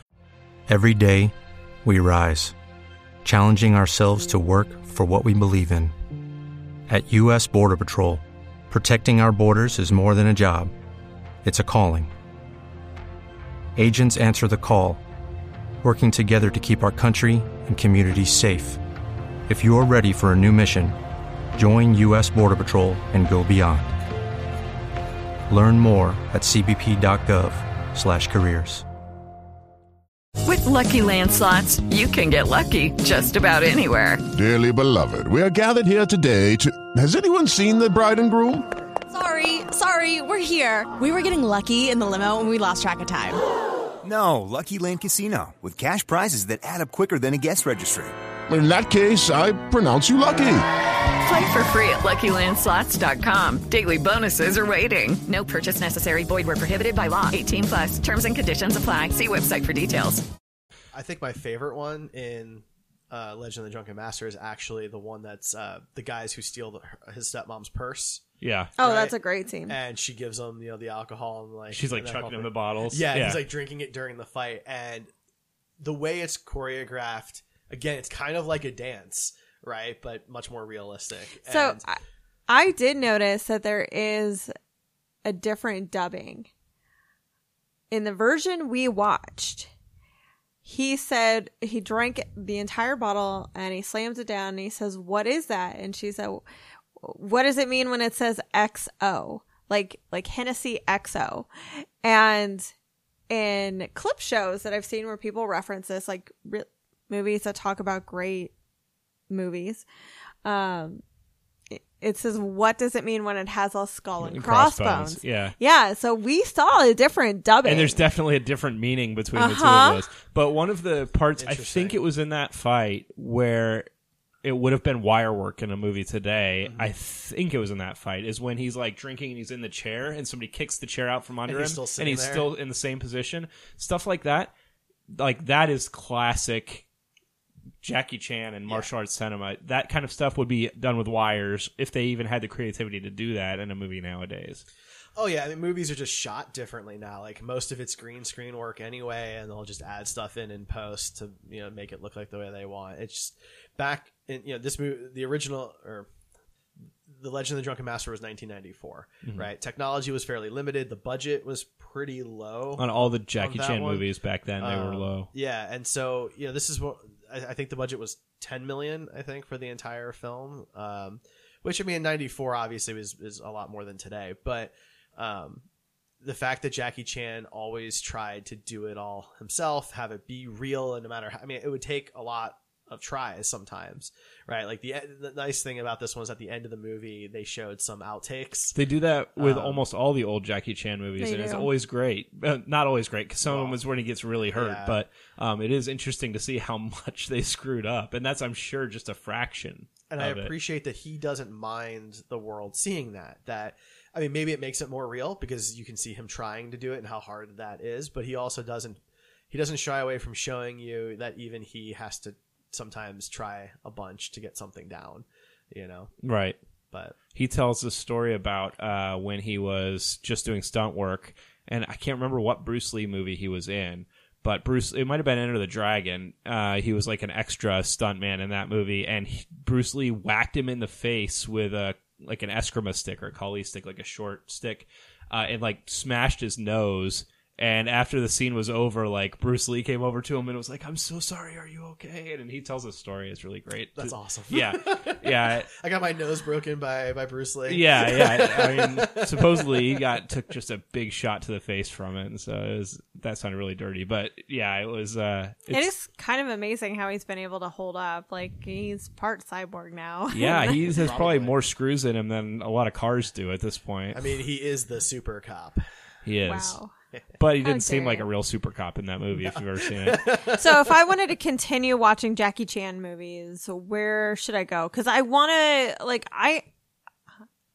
Every day, we rise, challenging ourselves to work for what we believe in. At U.S. Border Patrol, protecting our borders is more than a job, it's a calling. Agents answer the call, working together to keep our country and communities safe. If you're ready for a new mission, join U.S. Border Patrol and go beyond. Learn more at cbp.gov/careers. With Lucky Land slots, you can get lucky just about anywhere. Dearly beloved, we are gathered here today to. Has anyone seen the bride and groom? Sorry, sorry, we're here. We were getting lucky in the limo and we lost track of time. No, Lucky Land Casino, with cash prizes that add up quicker than a guest registry. In that case, I pronounce you lucky. Play for free at LuckyLandSlots.com. Daily bonuses are waiting. No purchase necessary. Void where prohibited by law. 18 plus. Terms and conditions apply. See website for details. I think my favorite one in uh, Legend of the Drunken Master is actually the one that's uh, the guys who steal the, his stepmom's purse. Yeah, Oh, Right. that's a great scene. And she gives him, you know, the alcohol and like she's like chucking him the bottles. Yeah, he's like drinking it during the fight, and the way it's choreographed, again, it's kind of like a dance, right? But much more realistic. So And- I, I did notice that there is a different dubbing. In the version we watched, he said he drank the entire bottle and he slams it down and he says, What is that? And she said, What does it mean when it says XO? Like like Hennessy XO. And in clip shows that I've seen where people reference this, like re- movies that talk about great movies, um, it says, "What does it mean when it has a skull and And crossbones?" crossbones, yeah. yeah. So we saw a different dubbing, And there's definitely a different meaning between the two Uh-huh. of those. But one of the parts, I think it was in that fight where it would have been wire work in a movie today. Mm-hmm. I think it was in that fight is when he's like drinking and he's in the chair and somebody kicks the chair out from under he's him still and he's there. still in the same position. Stuff like that. Like that is classic Jackie Chan and martial arts cinema. That kind of stuff would be done with wires if they even had the creativity to do that in a movie nowadays. Oh yeah, I mean movies are just shot differently now. Like most of it's green screen work anyway, and they'll just add stuff in in post to you know make it look like the way they want. It's just back in you know this movie, the original or the Legend of the Drunken Master was 1994, Mhm. right? Technology was fairly limited. The budget was pretty low On all the Jackie Chan one. movies back then, they were Um, low. Yeah, and so you know this is what I, I think the budget was 10 million. I think for the entire film, um, which I mean, '94 obviously was is a lot more than today, but um, the fact that Jackie Chan always tried to do it all himself, have it be real, and no matter how, I mean, it would take a lot of tries sometimes, right? Like the the nice thing about this one is at the end of the movie they showed some outtakes. They do that with Um, almost all the old Jackie Chan movies, They and it's always great. Uh, not always great because some of them is when he gets really hurt, Yeah. but um, it is interesting to see how [laughs] much they screwed up, and that's I'm sure just a fraction. and I of it. appreciate that he doesn't mind the world seeing that. That I mean, maybe it makes it more real because you can see him trying to do it and how hard that is. But he also doesn't he doesn't shy away from showing you that even he has to sometimes try a bunch to get something down. You know, Right. But he tells the story about uh, when he was just doing stunt work, and I can't remember what Bruce Lee movie he was in, but Bruce it might have been Enter the Dragon. Uh, he was like an extra stuntman in that movie, and he, Bruce Lee whacked him in the face with a like an Eskrima stick or a Kali stick, like a short stick, uh, and like smashed his nose. And after the scene was over, like Bruce Lee came over to him and was like, "I'm so sorry. Are you okay?" And he tells his story. It's really great. that's awesome. Yeah, [laughs] yeah. I got my nose broken by by Bruce Lee. Yeah, yeah. [laughs] I mean, supposedly he got took just a big shot to the face from it, and so it was that sounded really dirty. But yeah, it was. uh It is kind of amazing how he's been able to hold up. Like he's part cyborg now. [laughs] Yeah, he has probably more screws in him than a lot of cars do at this point. I mean, he is the super cop. he is. Wow. [laughs] But he didn't seem like a real super cop in that movie. If you've ever seen it, [laughs] so if I wanted to continue watching Jackie Chan movies, where should I go? Because I want to, like, I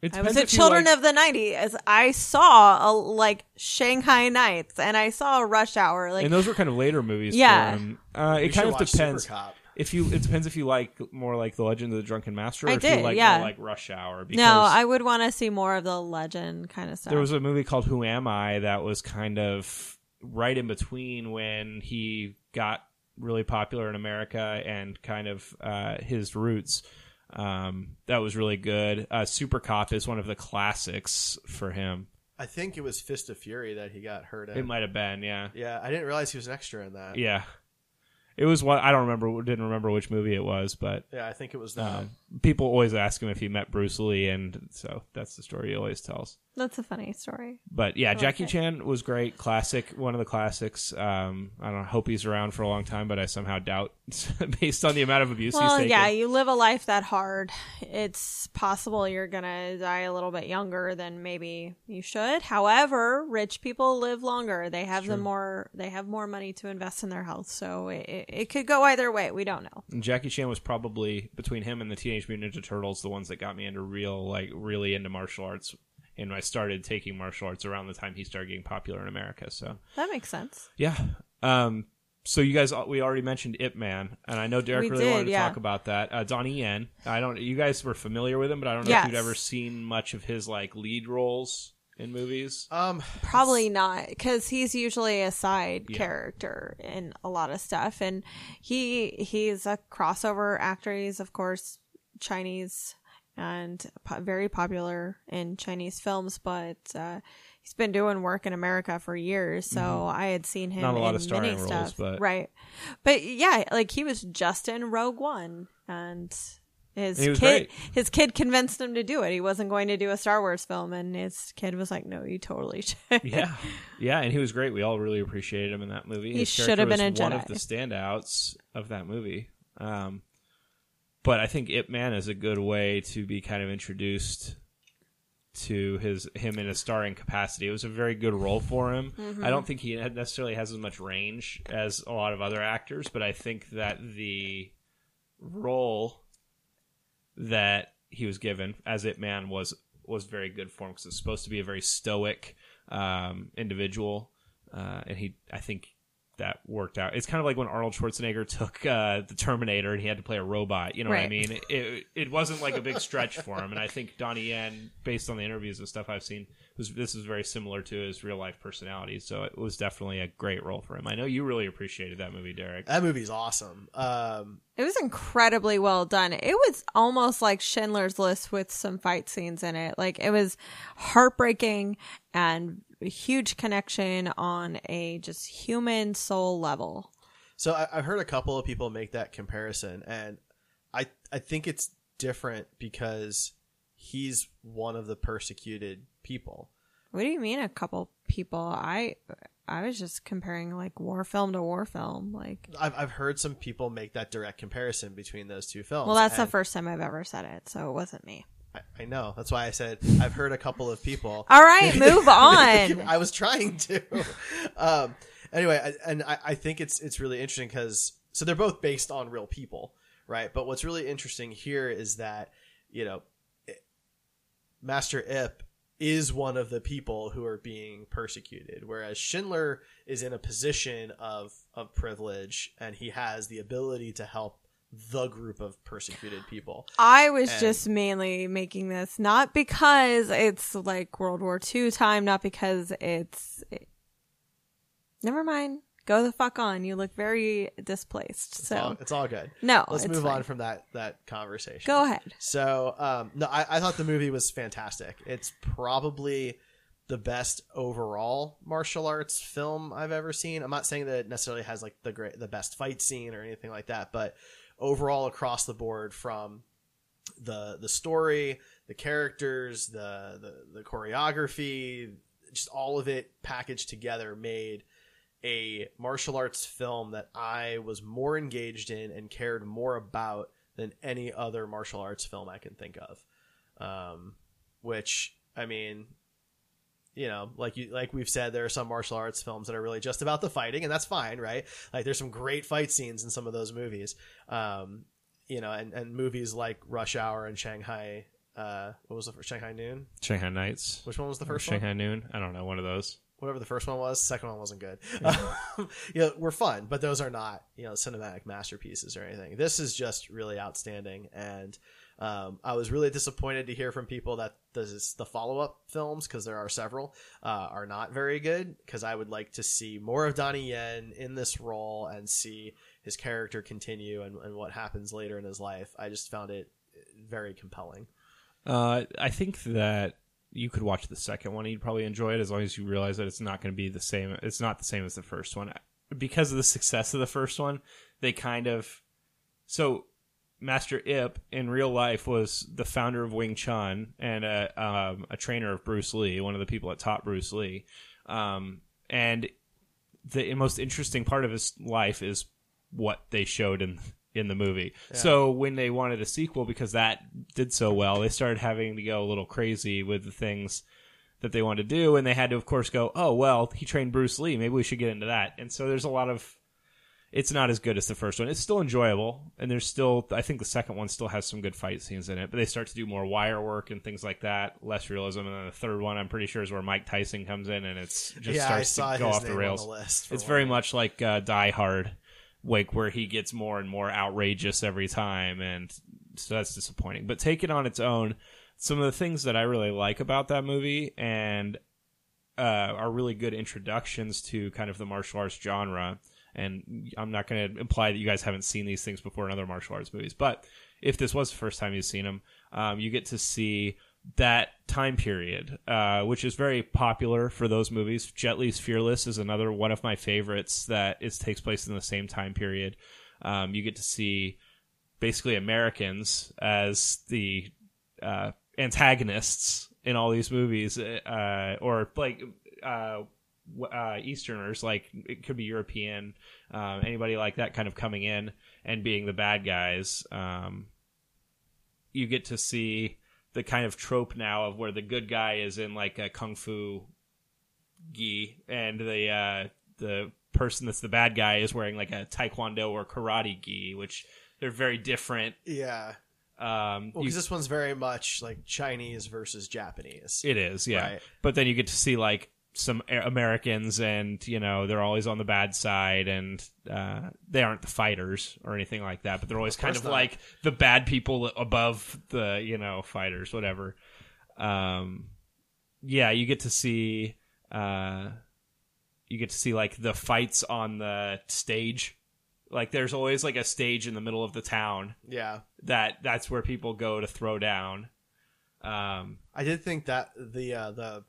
It I was depends at if you Children like- of the '90s. I saw a, like Shanghai Nights, and I saw Rush Hour. Like, and those were kind of later movies. Yeah. for him. Uh, it kind of depends. Super Cop. If you, it depends if you like more like the Legend of the Drunken Master, or I if did, you like yeah. more like Rush Hour. Because no, I would want to see more of the legend kind of stuff. There was a movie called Who Am I that was kind of right in between when he got really popular in America and kind of uh, his roots. Um, that was really good. Uh, Super Cop is one of the classics for him. I think it was Fist of Fury that he got hurt in. It might have been, yeah, Yeah, I didn't realize he was an extra in that. yeah. It was what I don't remember. Didn't remember which movie it was, but Yeah, I think it was that. um, people always ask him if he met Bruce Lee, and so that's the story he always tells. That's a funny story. But yeah, like Jackie it. Chan was great, classic, one of the classics. Um, I don't hope he's around for a long time, but I somehow doubt, [laughs] based on the amount of abuse he's Well, taken. yeah, you live a life that hard. It's possible you're gonna die a little bit younger than maybe you should. However, rich people live longer. They have the more they have more money to invest in their health. So it, it, it could go either way. We don't know. And Jackie Chan was probably between him and the Teenage Mutant Ninja Turtles the ones that got me into real, like, really into martial arts. And I started taking martial arts around the time he started getting popular in America. So That makes sense. yeah. Um, so you guys, we already mentioned Ip Man, and I know Derek We really did, wanted to yeah. talk about that. Uh, Donnie Yen, I don't. You guys were familiar with him, but I don't know if you'd ever seen much of his like lead roles in movies. Um, Probably not, because he's usually a side Yeah. character in a lot of stuff, and he he's a crossover actor. He's of course Chinese and po- very popular in Chinese films, but uh, he's been doing work in America for years. So Mhm. I had seen him Not a lot in of starring many roles, stuff, but- right? But yeah, like he was just in Rogue One, and. His kid, great. his kid convinced him to do it. He wasn't going to do a Star Wars film, and his kid was like, "No, you totally [laughs] should." yeah, yeah, and he was great. We all really appreciated him in that movie. He His should have been a one Jedi. of the standouts of that movie. Um, but I think Ip Man is a good way to be kind of introduced to his him in a starring capacity. It was a very good role for him. Mhm. I don't think he necessarily has as much range as a lot of other actors, but I think that the role that he was given as Ip Man was was very good for him because it's supposed to be a very stoic um, individual, uh, and he I think that worked out. It's kind of like when Arnold Schwarzenegger took uh, the Terminator and he had to play a robot. You know what I mean? It it wasn't like a big stretch for him, and I think Donnie Yen, based on the interviews and stuff I've seen, was this is very similar to his real life personality. So it was definitely a great role for him. I know you really appreciated that movie, Derek. That movie's awesome. Um, It was incredibly well done. It was almost like Schindler's List with some fight scenes in it. Like it was heartbreaking and a huge connection on a just human soul level. So I, I've heard a couple of people make that comparison, and I I think it's different because he's one of the persecuted people. What do you mean a couple people? I I was just comparing like war film to war film. Like I've I've heard some people make that direct comparison between those two films. well, that's the first time I've ever said it, so it wasn't me. I, I know. That's why I said I've heard a couple of people. [laughs] All right, [laughs] move on. I was trying to. [laughs] um, anyway, I, and I, I think it's it's really interesting because so they're both based on real people, right? But what's really interesting here is that you know, Master Ip is one of the people who are being persecuted, whereas Schindler is in a position of of privilege and he has the ability to help the group of persecuted people. I was And- just mainly making this not because it's like World War II time, not because it's. Never mind. Go the fuck on. You look very displaced. It's So all, it's all good. No, let's move fine. on from that that conversation. Go ahead. So, um, no, I, I thought the movie was fantastic. It's probably the best overall martial arts film I've ever seen. I'm not saying that it necessarily has like the great, the best fight scene or anything like that, but overall across the board from the the story, the characters, the the, the choreography, just all of it packaged together made a martial arts film that I was more engaged in and cared more about than any other martial arts film I can think of. Um, which I mean, you know, like you like we've said, there are some martial arts films that are really just about the fighting, and that's fine, right? Like there's some great fight scenes in some of those movies. Um, you know, and, and movies like Rush Hour and Shanghai. Uh, what was the first Shanghai Noon? Shanghai Nights. Which one was the first one? Shanghai Noon. I don't know. One of those. Whatever the first one was. Second one wasn't good. [laughs] Um, you know, were fun, but those are not you know cinematic masterpieces or anything. This is just really outstanding, and um, I was really disappointed to hear from people that this, the follow up films, because there are several, uh, are not very good. Because I would like to see more of Donnie Yen in this role and see his character continue and, and what happens later in his life. I just found it very compelling. Uh, I think that you could watch the second one. You'd probably enjoy it as long as you realize that it's not going to be the same. It's not the same as the first one because of the success of the first one. They kind of so Master Ip in real life was the founder of Wing Chun and a um, a trainer of Bruce Lee, one of the people that taught Bruce Lee. Um, and the most interesting part of his life is what they showed in in the movie. So when they wanted a sequel because that did so well, they started having to go a little crazy with the things that they wanted to do and they had to of course go, "Oh, well, he trained Bruce Lee, maybe we should get into that." And so there's a lot of it's not as good as the first one. It's still enjoyable, and there's still I think the second one still has some good fight scenes in it, but they start to do more wire work and things like that, less realism. And then the third one, I'm pretty sure, is where Mike Tyson comes in, and it's just Yeah, I starts saw to go off the rails. the it's very much like uh, Die Hard, like where he gets more and more outrageous every time, and so that's disappointing. But take it on its own. Some of the things that I really like about that movie and uh, are really good introductions to kind of the martial arts genre. And I'm not going to imply that you guys haven't seen these things before in other martial arts movies, but if this was the first time you've seen them, um, you get to see that time period, uh, which is very popular for those movies. Jet Li's Fearless is another one of my favorites that is takes place in the same time period. Um, you get to see basically Americans as the uh, antagonists in all these movies, uh, or like uh, uh, Easterners, like it could be European, um, anybody like that, kind of coming in and being the bad guys. Um, you get to see the kind of trope now of where the good guy is in like a kung fu gi and the uh the person that's the bad guy is wearing like a taekwondo or karate gi which they're very different Yeah. um Well, because this one's very much like Chinese versus Japanese. It is, yeah. Right. But then you get to see like some Americans, and you know they're always on the bad side, and uh, they aren't the fighters or anything like that. But they're always kind course of not. like the bad people above the you know fighters, whatever. Um, yeah, you get to see. Uh, you get to see like the fights on the stage. Like there's always like a stage in the middle of the town Yeah. that that's where people go to throw down. Um, I did think that the uh, the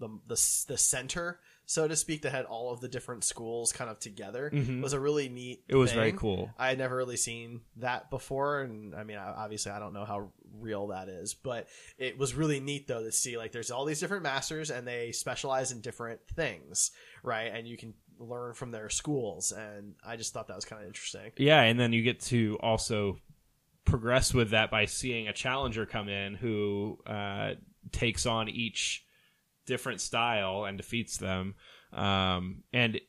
the the the center, so to speak, that had all of the different schools kind of together Mhm. was a really neat. It was very cool. I had never really seen that before, and I mean, obviously, I don't know how real that is, but it was really neat though to see like there's all these different masters, and they specialize in different things, right? And you can learn from their schools, and I just thought that was kind of interesting. Yeah, and then you get to also progress with that by seeing a challenger come in who uh, takes on each different style and defeats them. Um, and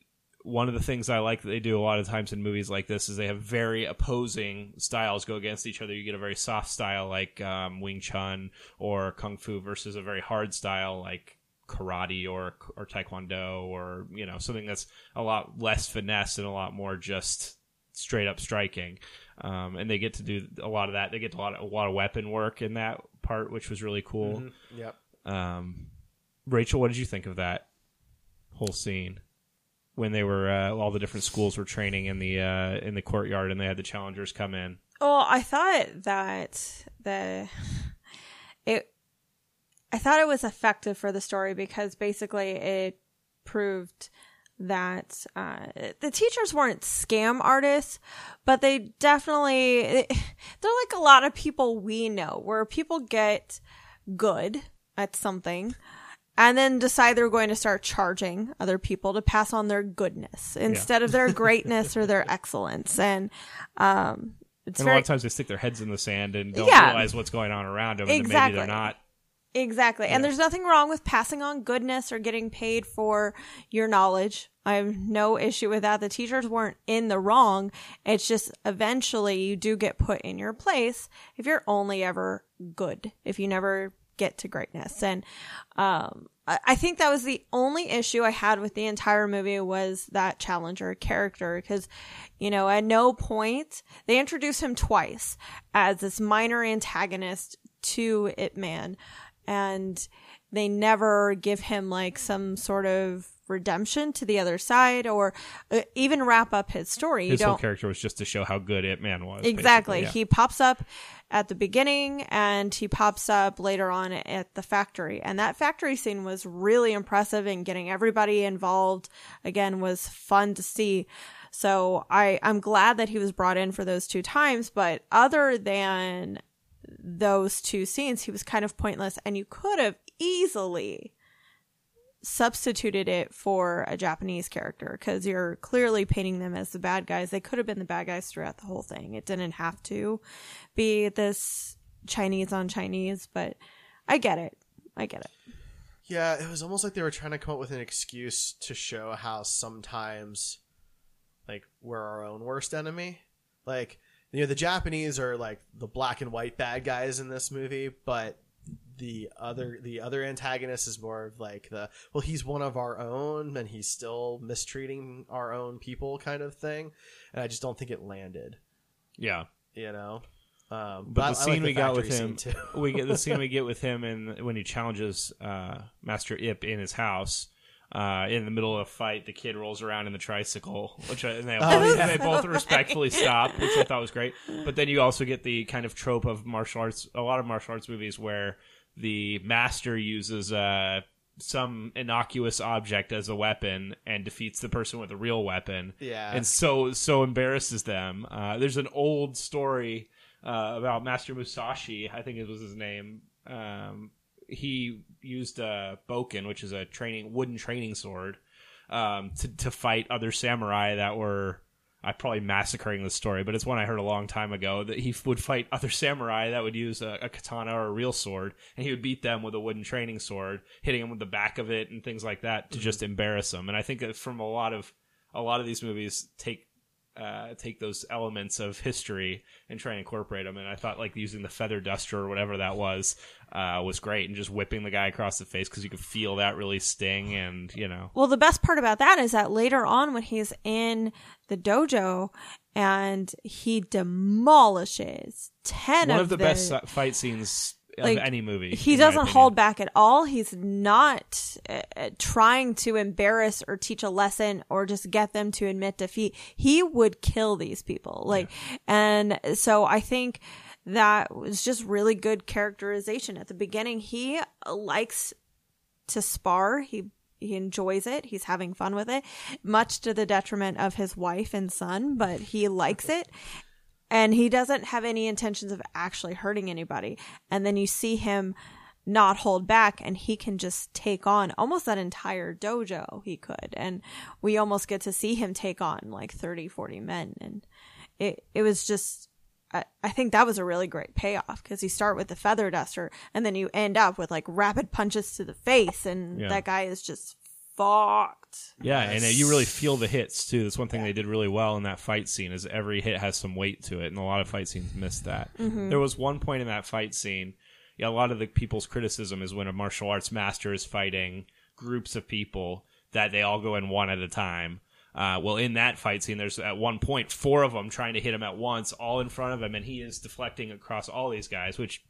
one of the things I like that they do a lot of times in movies like this is they have very opposing styles go against each other. You get a very soft style like um, Wing Chun or Kung Fu versus a very hard style like karate or or taekwondo or you know something that's a lot less finesse and a lot more just straight up striking. Um, and they get to do a lot of that. They get a lot of, a lot of weapon work in that part, which was really cool. Mhm. Yep. Um, Rachel, what did you think of that whole scene when they were uh, all the different schools were training in the uh, in the courtyard and they had the challengers come in? Well, I thought that the it I thought it was effective for the story because basically it proved that uh, the teachers weren't scam artists, but they definitely they're like a lot of people we know, where people get good at something and then decide they're going to start charging other people to pass on their goodness instead of their [laughs] greatness or their excellence, and um, it's and a lot of times they stick their heads in the sand and don't Yeah. realize what's going on around them, and maybe Exactly. they're not. Exactly. And there's nothing wrong with passing on goodness or getting paid for your knowledge. I have no issue with that. The teachers weren't in the wrong. It's just eventually you do get put in your place if you're only ever good, if you never get to greatness. And um, I I think that was the only issue I had with the entire movie was that challenger character because, you know, at no point they introduce him twice as this minor antagonist to Ip Man, and they never give him like some sort of redemption to the other side or uh, even wrap up his story. His whole character was just to show how good Ip Man was. exactly. yeah. He pops up at the beginning and he pops up later on at the factory. And that factory scene was really impressive and getting everybody involved again was fun to see. So I, I'm glad that he was brought in for those two times, but other than those two scenes, he was kind of pointless and you could have easily substituted it for a Japanese character because you're clearly painting them as the bad guys. They could have been the bad guys throughout the whole thing. It didn't have to be this Chinese on Chinese, but I get it. I get it. Yeah, it was almost like they were trying to come up with an excuse to show how sometimes, like, we're our own worst enemy. Like, you know, the Japanese are like the black and white bad guys in this movie, but the other the other antagonist is more of like the well, he's one of our own, and he's still mistreating our own people kind of thing. And I just don't think it landed. yeah. You know. Um, But I- I the like scene we got with him, we get the scene we [laughs] get with him, and when he challenges uh, Master Ip in his house. Uh, in the middle of a fight, the kid rolls around in the tricycle, which I, and they, [laughs] Oh, they both respectfully stop, which I thought was great. But then you also get the kind of trope of martial arts, a lot of martial arts movies where the master uses uh, some innocuous object as a weapon and defeats the person with a real weapon. Yeah. and so so embarrasses them. Uh, there's an old story uh, about Master Musashi, I think it was his name. Um, he used a bokken, which is a training wooden training sword, um, to to fight other samurai that were I'm probably massacring the story, but it's one I heard a long time ago that he would fight other [laughs] samurai that would use a, a katana or a real sword, and he would beat them with a wooden training sword, hitting them with the back of it and things like that to just embarrass them. And I think from a lot of a lot of these movies take uh, take those elements of history and try and incorporate them. And I thought like using the feather duster or whatever that was uh, was great, and just whipping the guy across the face because you could feel that really sting, and you know. Well, the best part about that is that later on, when he's in the dojo and he demolishes ten One of, of the, best uh, fight scenes of any movie. He doesn't hold back at all. He's not uh, uh, trying to embarrass or teach a lesson or just get them to admit defeat. He would kill these people. Like, and so I think that was just really good characterization at the beginning. He likes to spar. He he enjoys it. He's having fun with it, much to the detriment of his wife and son, but he likes it. And he doesn't have any intentions of actually hurting anybody. And then you see him not hold back and he can just take on almost that entire dojo he could. And we almost get to see him take on like 30, 40 men. And it, it was just, I, I think that was a really great payoff because you start with the feather duster and then you end up with like rapid punches to the face and Yeah. that guy is just fucked. Yeah, and uh, you really feel the hits too. That's one thing they did really well in that fight scene is every hit has some weight to it, and a lot of fight scenes miss that. Mhm. There was one point in that fight scene. Yeah, a lot of the people's criticism is when a martial arts master is fighting groups of people that they all go in one at a time. Uh, well, in that fight scene, there's at one point four of them trying to hit him at once, all in front of him, and he is deflecting across all these guys, which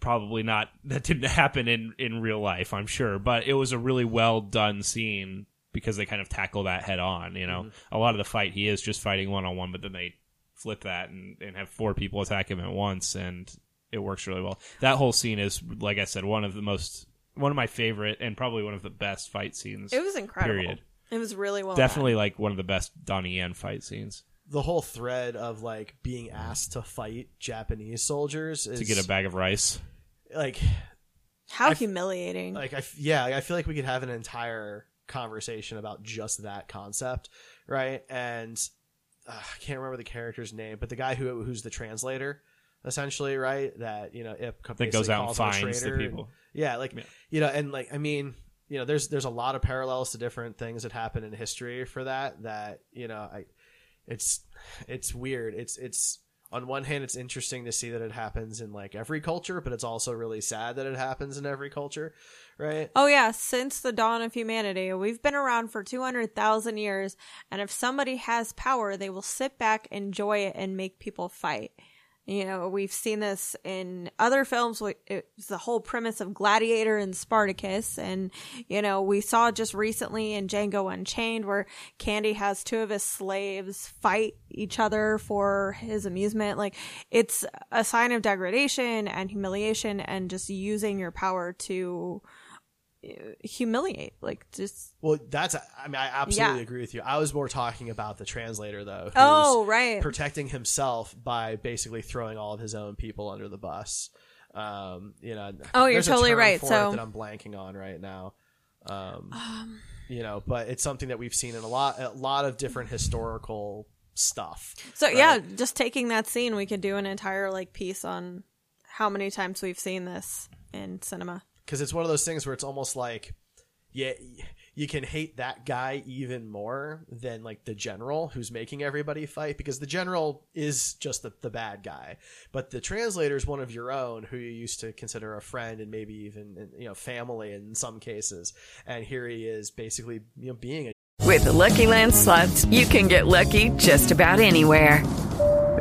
probably not [laughs] that didn't happen in in real life i'm sure but it was a really well done scene because they kind of tackle that head on you know? A lot of the fight he is just fighting one on one but then they flip that and, and have four people attack him at once and it works really well. That whole scene is like i said one of the most one of my favorite and probably one of the best fight scenes It was incredible. period It was really well definitely like one of the best donnie yen fight scenes The whole thread of like being asked to fight Japanese soldiers is to get a bag of rice like How I f- humiliating. like I f- yeah, I feel like we could have an entire conversation about just that concept, right? And uh, I can't remember the character's name, but the guy who who's the translator, essentially, right? That you know, Ip That goes out and calls him a finds the traitor. people. Yeah, like Yeah. you know, and like I mean, you know, there's there's a lot of parallels to different things that happen in history for that. That you know, I it's it's weird. It's it's on one hand, it's interesting to see that it happens in like every culture, but it's also really sad that it happens in every culture, right? Oh yeah, since the dawn of humanity, we've been around for 200,000 years, and if somebody has power, they will sit back, enjoy it and make people fight. You know, we've seen this in other films. It's the whole premise of Gladiator and Spartacus. And, you know, we saw just recently in Django Unchained where Candy has two of his slaves fight each other for his amusement. Like, it's a sign of degradation and humiliation and just using your power to humiliate. Like, just. Well, that's I mean I absolutely Yeah. agree with you. I was more talking about the translator though. Oh, right. protecting himself by basically throwing all of his own people under the bus. Um, you know. Oh, you're totally right, so- that I'm blanking on right now. Um, you know, but it's something that we've seen in a lot a lot of different historical stuff. So right? yeah, just taking that scene, we could do an entire like piece on how many times we've seen this in cinema. Because it's one of those things where it's almost like yeah you can hate that guy even more than like the general who's making everybody fight because the general is just the, the bad guy but the translator is one of your own who you used to consider a friend and maybe even you know family in some cases and here he is basically you know being a With the Lucky Land slots, you can get lucky just about anywhere.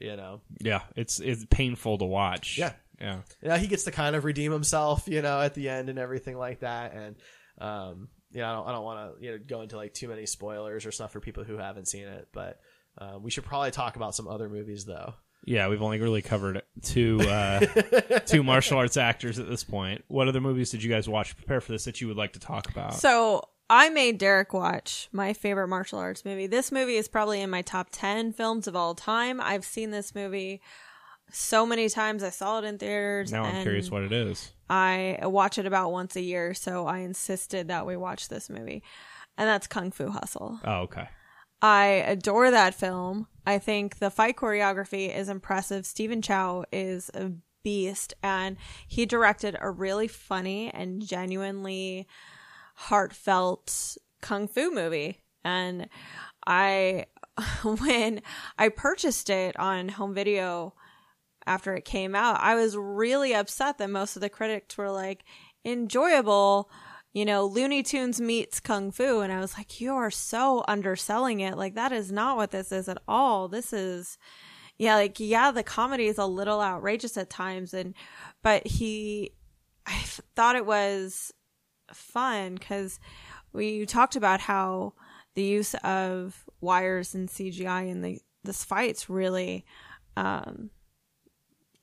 you know yeah it's it's painful to watch Yeah. yeah yeah, he gets to kind of redeem himself, you know, at the end and everything like that. And um, yeah, I don't, I don't want to you know go into like too many spoilers or stuff for people who haven't seen it, but uh, we should probably talk about some other movies though. Yeah, we've only really covered two uh, [laughs] two martial arts actors at this point. What other movies did you guys watch prepare for this that you would like to talk about? So I made Derek watch my favorite martial arts movie. This movie is probably in my top 10 films of all time. I've seen this movie so many times. I saw it in theaters. now I'm curious what it is. I watch it about once a year, so I insisted that we watch this movie. And that's Kung Fu Hustle. Oh, okay. I adore that film. I think the fight choreography is impressive. Stephen Chow is a beast, and he directed a really funny and genuinely heartfelt kung fu movie. And I, [laughs] when I purchased it on home video after it came out, I was really upset that most of the critics were like, enjoyable, you know, Looney Tunes meets Kung Fu. And I was like, you are so underselling it. Like, that is not what this is at all. This is, yeah, like, yeah, the comedy is a little outrageous at times. And, but he, I thought it was fun because we talked about how the use of wires and CGI in the, this fight's really, um,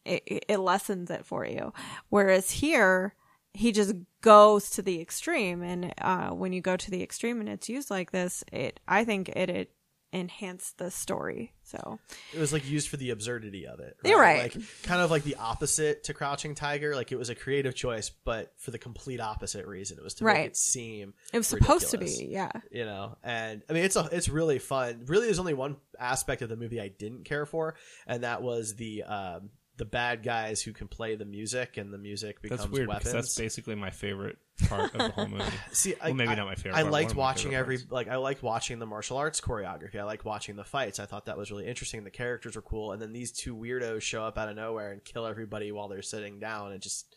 it, it lessens it for you. Whereas here, he just goes to the extreme, and uh, when you go to the extreme and it's used like this, it I think it it enhanced the story. So It was like used for the absurdity of it. You're right. Like kind of like the opposite to Crouching Tiger. Like it was a creative choice, but for the complete opposite reason. It was to Right. make it seem It was supposed to be, yeah. You know, and I mean it's a it's really fun. Really, there's only one aspect of the movie I didn't care for, and that was the um the bad guys who can play the music, and the music becomes That's weird weapons. that's basically my favorite part of the whole movie. [laughs] See, well, I, maybe I- not my favorite. I part, liked one of my watching every parts. like I liked watching the martial arts choreography. I liked watching the fights. I thought that was really interesting. The characters were cool, and then these two weirdos show up out of nowhere and kill everybody while they're sitting down, and just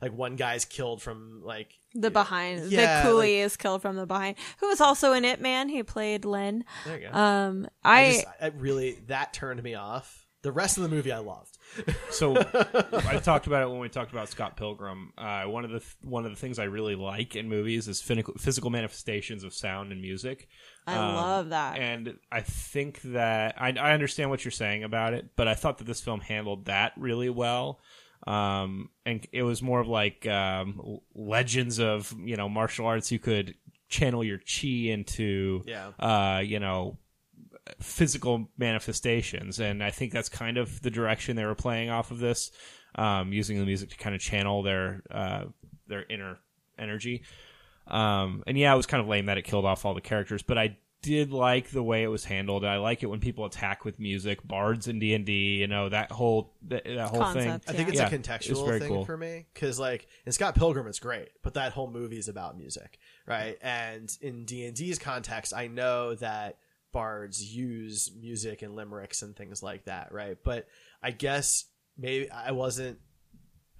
like one guy's killed from like the behind, Yeah, the coolie like- is killed from the behind. Who was also in Ip Man? He played Len. There you go. Um, I, I, just, I really that turned me off. The rest of the movie I loved. So [laughs] I talked about it when we talked about Scott Pilgrim. Uh, one of the th- one of the things I really like in movies is physical, physical manifestations of sound and music. I Um, love that. and I think that I, I understand what you're saying about it, but I thought that this film handled that really well. Um, and it was more of like um, legends of you know martial arts. You could channel your chi into, Yeah. uh, you know, physical manifestations, and I think that's kind of the direction they were playing off of this, um, using the music to kind of channel their uh, their inner energy. Um, and yeah, it was kind of lame that it killed off all the characters, but I did like the way it was handled. I like it when people attack with music, bards in D and D, you know that whole that, that whole thing. I think it's Yeah, a contextual very thing cool. for me because, like, in Scott Pilgrim, it's great, but that whole movie is about music, right? And in D and D's context, I know that bards use music and limericks and things like that, right? But I guess maybe I wasn't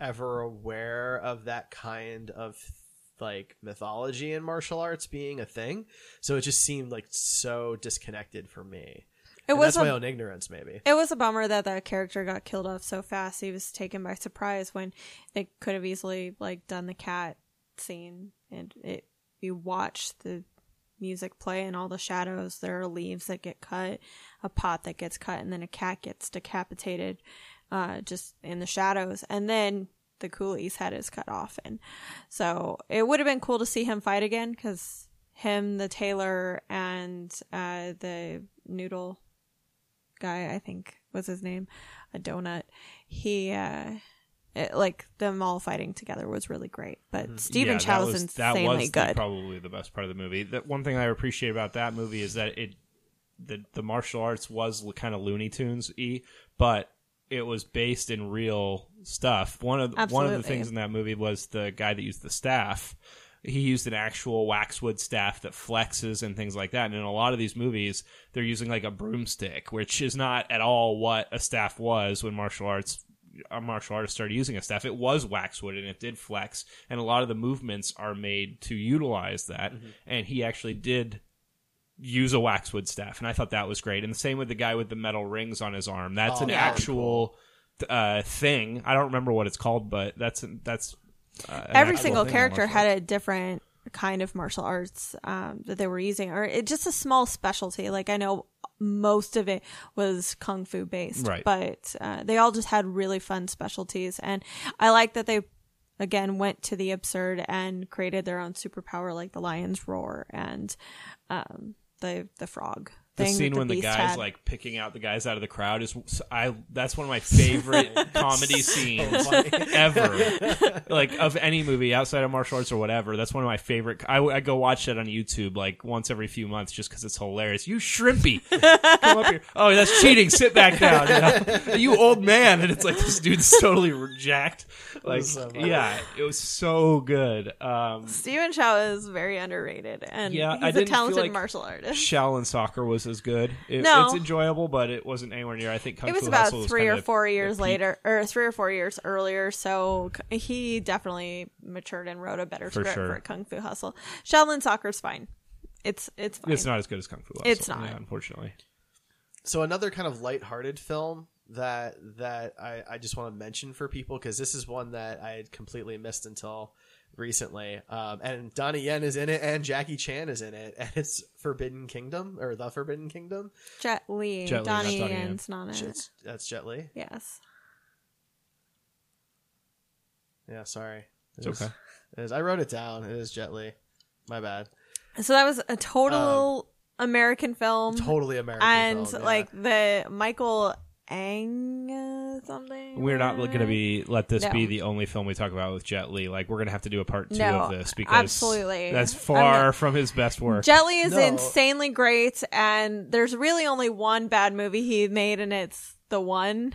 ever aware of that kind of like mythology in martial arts being a thing, so it just seemed like so disconnected for me. It And was that's my a- own ignorance, maybe. It was a bummer that that character got killed off so fast. He was taken by surprise when they could have easily like done the cat scene and it you watch the music play and all the shadows. There are leaves that get cut, a pot that gets cut, and then a cat gets decapitated uh, just in the shadows. And then the coolie's head is cut off. And so it would have been cool to see him fight again because him, the tailor, and uh, the noodle guy, I think was his name, a donut. He, uh, it, like them all fighting together was really great. But mm-hmm. Stephen Yeah, Chow was was, that insanely was the- good. probably the best part of the movie. That one thing I appreciate about that movie is that it the the martial arts was kind of Looney Tunes y, but it was based in real stuff. One of one of the things in that movie was the guy that used the staff. He used an actual waxwood staff that flexes and things like that. And in a lot of these movies, they're using like a broomstick, which is not at all what a staff was when martial arts martial artist started using a staff. It was waxwood and it did flex, and a lot of the movements are made to utilize that. And he actually did use a waxwood staff, and I thought that was great. And the same with the guy with the metal rings on his arm. That's Oh, an that was actual uh, thing. I don't remember what it's called, but that's that's uh, Every single character had a different kind of martial arts um, that they were using, or it, just a small specialty. Like I know most of it was kung fu based, Right. But uh, they all just had really fun specialties, and I like that they again went to the absurd and created their own superpower, like the lion's roar and um, the the frog. The scene that when the guy's had. like picking out the guys out of the crowd is I that's one of my favorite [laughs] comedy scenes ever. [laughs] like of any movie outside of martial arts or whatever. That's one of my favorite. I, I go watch that on YouTube like once every few months just because it's hilarious. You shrimpy, come up here. Oh, that's cheating. Sit back down. You, know? [laughs] You old man, and it's like this dude's totally jacked. Like so yeah, it was so good. Um, Stephen Chow is very underrated, and Yeah, he's I a didn't talented like martial artist. Shaolin soccer was as good. It, No. it's enjoyable, but it wasn't anywhere near. I think Kung it was Fu about Hustle three kind or four the years later, or three or four years earlier. So he definitely matured and wrote a better For script sure. for Kung Fu Hustle. Shaolin Soccer's fine. It's it's fine. It's not as good as Kung Fu Hustle. It's not. yeah, unfortunately. So another kind of lighthearted film that that I, I just want to mention for people because this is one that I had completely missed until recently. Um, and Donnie Yen is in it, and Jackie Chan is in it, [laughs] and it's Forbidden Kingdom or The Forbidden Kingdom. Jet Li, Jet Li, Donnie not Donnie Yen. Yen's not in it. It's, that's Jet Li. Yes. Yeah, sorry. It's It is- okay. It is. I wrote it down. It is Jet Li. My bad. So that was a total American film. Totally American and film, yeah. like the Michael Ang something. We're not going to be let this No. be the only film we talk about with Jet Li. Like we're going to have to do a part two No, of this because absolutely. that's I'm far not- from his best work. Jet Li is No. insanely great, and there's really only one bad movie he made, and it's the one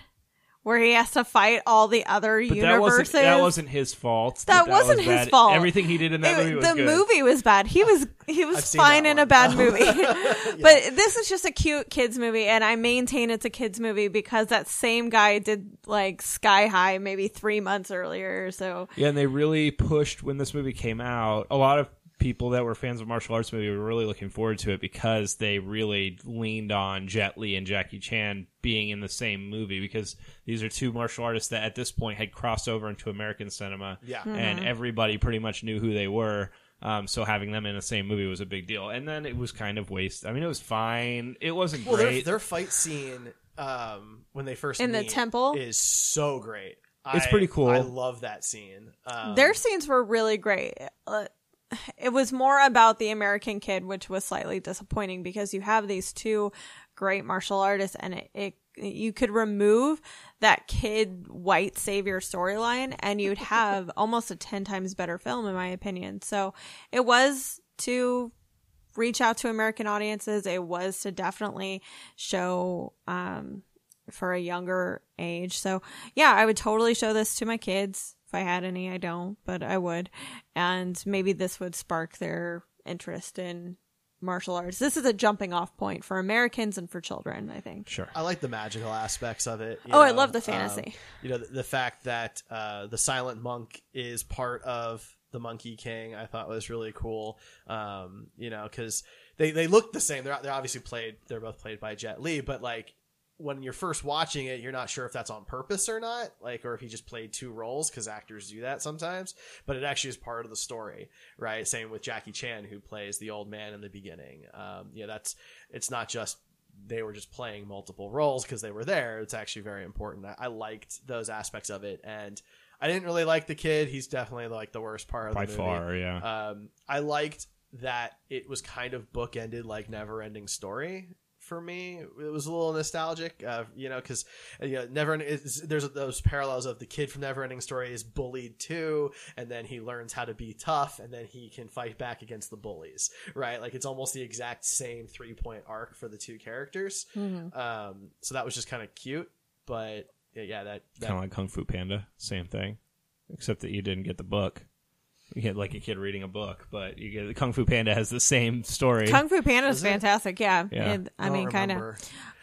where he has to fight all the other but that universes. wasn't that wasn't his fault. That was wasn't his fault. Everything he did in that It- movie was the good. movie was bad. He was he was fine that in a bad [laughs] movie, [laughs] but this is just a cute kids movie, and I maintain it's a kids movie because that same guy did like Sky High maybe three months earlier. So Yeah, and they really pushed when this movie came out. A lot of people that were fans of martial arts movie were really looking forward to it because they really leaned on Jet Li and Jackie Chan being in the same movie because these are two martial artists that at this point had crossed over into American cinema. Yeah. And everybody pretty much knew who they were. Um, so having them in the same movie was a big deal. And then it was kind of waste. I mean, it was fine. It wasn't Well, great. their fight scene um, when they first In the temple? is so great. It's I- pretty cool. I love that scene. Um, their scenes were really great. Uh, it was more about the American kid, which was slightly disappointing because you have these two great martial artists, and it, it you could remove that kid white savior storyline, and you'd [laughs] have almost a ten times better film, in my opinion. So it was to reach out to American audiences. It was to definitely show um, for a younger age. So yeah, I would totally show this to my kids I had any. I don't, but I would, and maybe this would spark their interest in martial arts. This is a jumping off point for Americans and for children. I think. sure. I like the magical aspects of it. you Oh, I love the um, fantasy. you know, the, the fact that uh, the silent monk is part of the Monkey King, I thought was really cool. Um, you know, because they they look the same. They're they're obviously played. They're both played by Jet Li, but like when you're first watching it, you're not sure if that's on purpose or not, like, or if he just played two roles because actors do that sometimes. But it actually is part of the story, right? Same with Jackie Chan, who plays the old man in the beginning. Um, yeah, that's it's not just they were just playing multiple roles because they were there. It's actually very important. I, I liked those aspects of it, and I didn't really like the kid. He's definitely like the worst part of By the movie. far, yeah. Um, I liked that it was kind of bookended like never ending story for me. It was a little nostalgic, uh, you know, because you know, never is, there's those parallels of the kid from Neverending Story is bullied too, and then he learns how to be tough, and then he can fight back against the bullies, right? Like it's almost the exact same three point arc for the two characters. Um, so that was just kind of cute, but yeah, yeah that, that kind of like Kung Fu Panda, same thing, except that you didn't get the book. You get like a kid reading a book, but you get Kung Fu Panda has the same story. Kung Fu Panda is fantastic. Yeah, Yeah. And, I, I mean, kind of.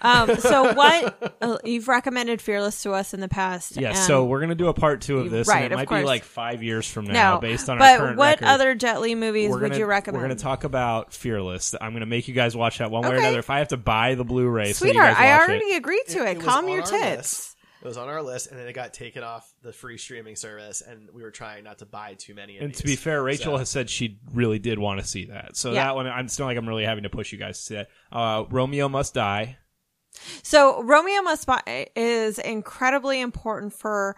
Um, so [laughs] what uh, you've recommended Fearless to us in the past? yeah, so we're gonna do a part two of this, Right, and it of might course. be like five years from now, no, based on but our current what record. other Jet Li movies We're would you recommend? We're going to talk about Fearless. I'm going to make you guys watch that one way or another. If I have to buy the Blu-ray, so you Sweetheart, guys I already it. agreed to It- it. it Calm on your tits. list. It was on our list, and then it got taken off the free streaming service, and we were trying not to buy too many. Of And to be fair, Rachel So- has said she really did want to see that. So Yeah. that one, I'm still like I'm really having to push you guys to see that. Uh, Romeo Must Die. So Romeo Must Buy is incredibly important for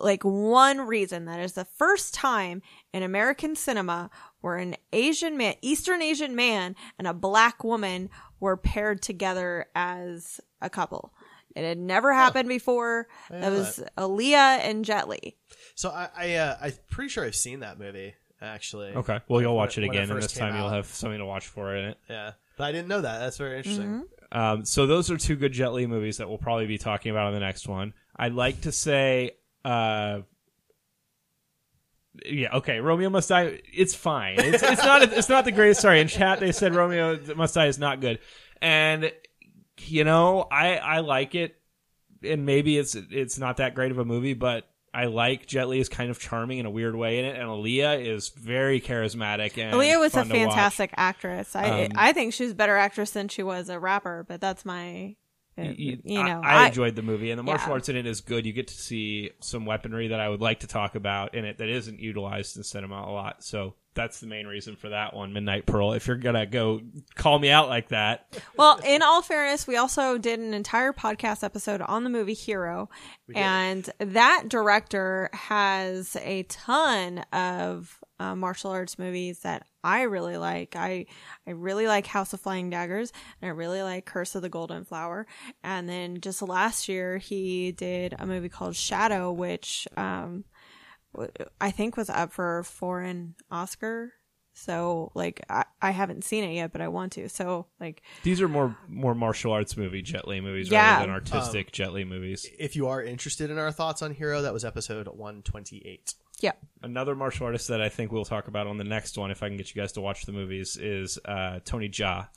like one reason. That is the first time in American cinema where an Asian man, Eastern Asian man, and a black woman were paired together as a couple. It had never happened before. I That was that. Aaliyah and Jet Li. So I, I uh, I'm pretty sure I've seen that movie actually. Okay, well you'll watch it When- when again, and this came time you'll have something to watch for in it. Yeah, but I didn't know that. That's very interesting. Um, so those are two good Jet Li movies that we'll probably be talking about on the next one. I'd like to say, uh, yeah, okay, Romeo Must Die. It's fine. It's, it's not. It's not the greatest. Sorry, in chat they said Romeo Must Die is not good, and you know I I like it, and maybe it's it's not that great of a movie, but. I like Jet Li is kind of charming in a weird way in it, and Aaliyah is very charismatic and Aaliyah was a fun to watch. fantastic actress. I Um, I think she's a better actress than she was a rapper, but that's my you, you know I, I enjoyed the movie and the martial yeah. arts in it is good you get to see some weaponry that i would like to talk about in it that isn't utilized in cinema a lot so that's the main reason for that one midnight pearl if you're gonna go call me out like that Well, in all fairness, we also did an entire podcast episode on the movie Hero, and that director has a ton of uh, martial arts movies that I really like. I I really like House of Flying Daggers, and I really like Curse of the Golden Flower. And then just last year, he did a movie called Shadow, which um, I think was up for for an Oscar. So like I, I haven't seen it yet, but I want to. So like these are more more martial arts movie jet li movies Yeah. rather than artistic Um, jet li movies If you are interested in our thoughts on Hero, that was episode 128. Yeah. another martial artist that i think we'll talk about on the next one if i can get you guys to watch the movies is uh, tony jaa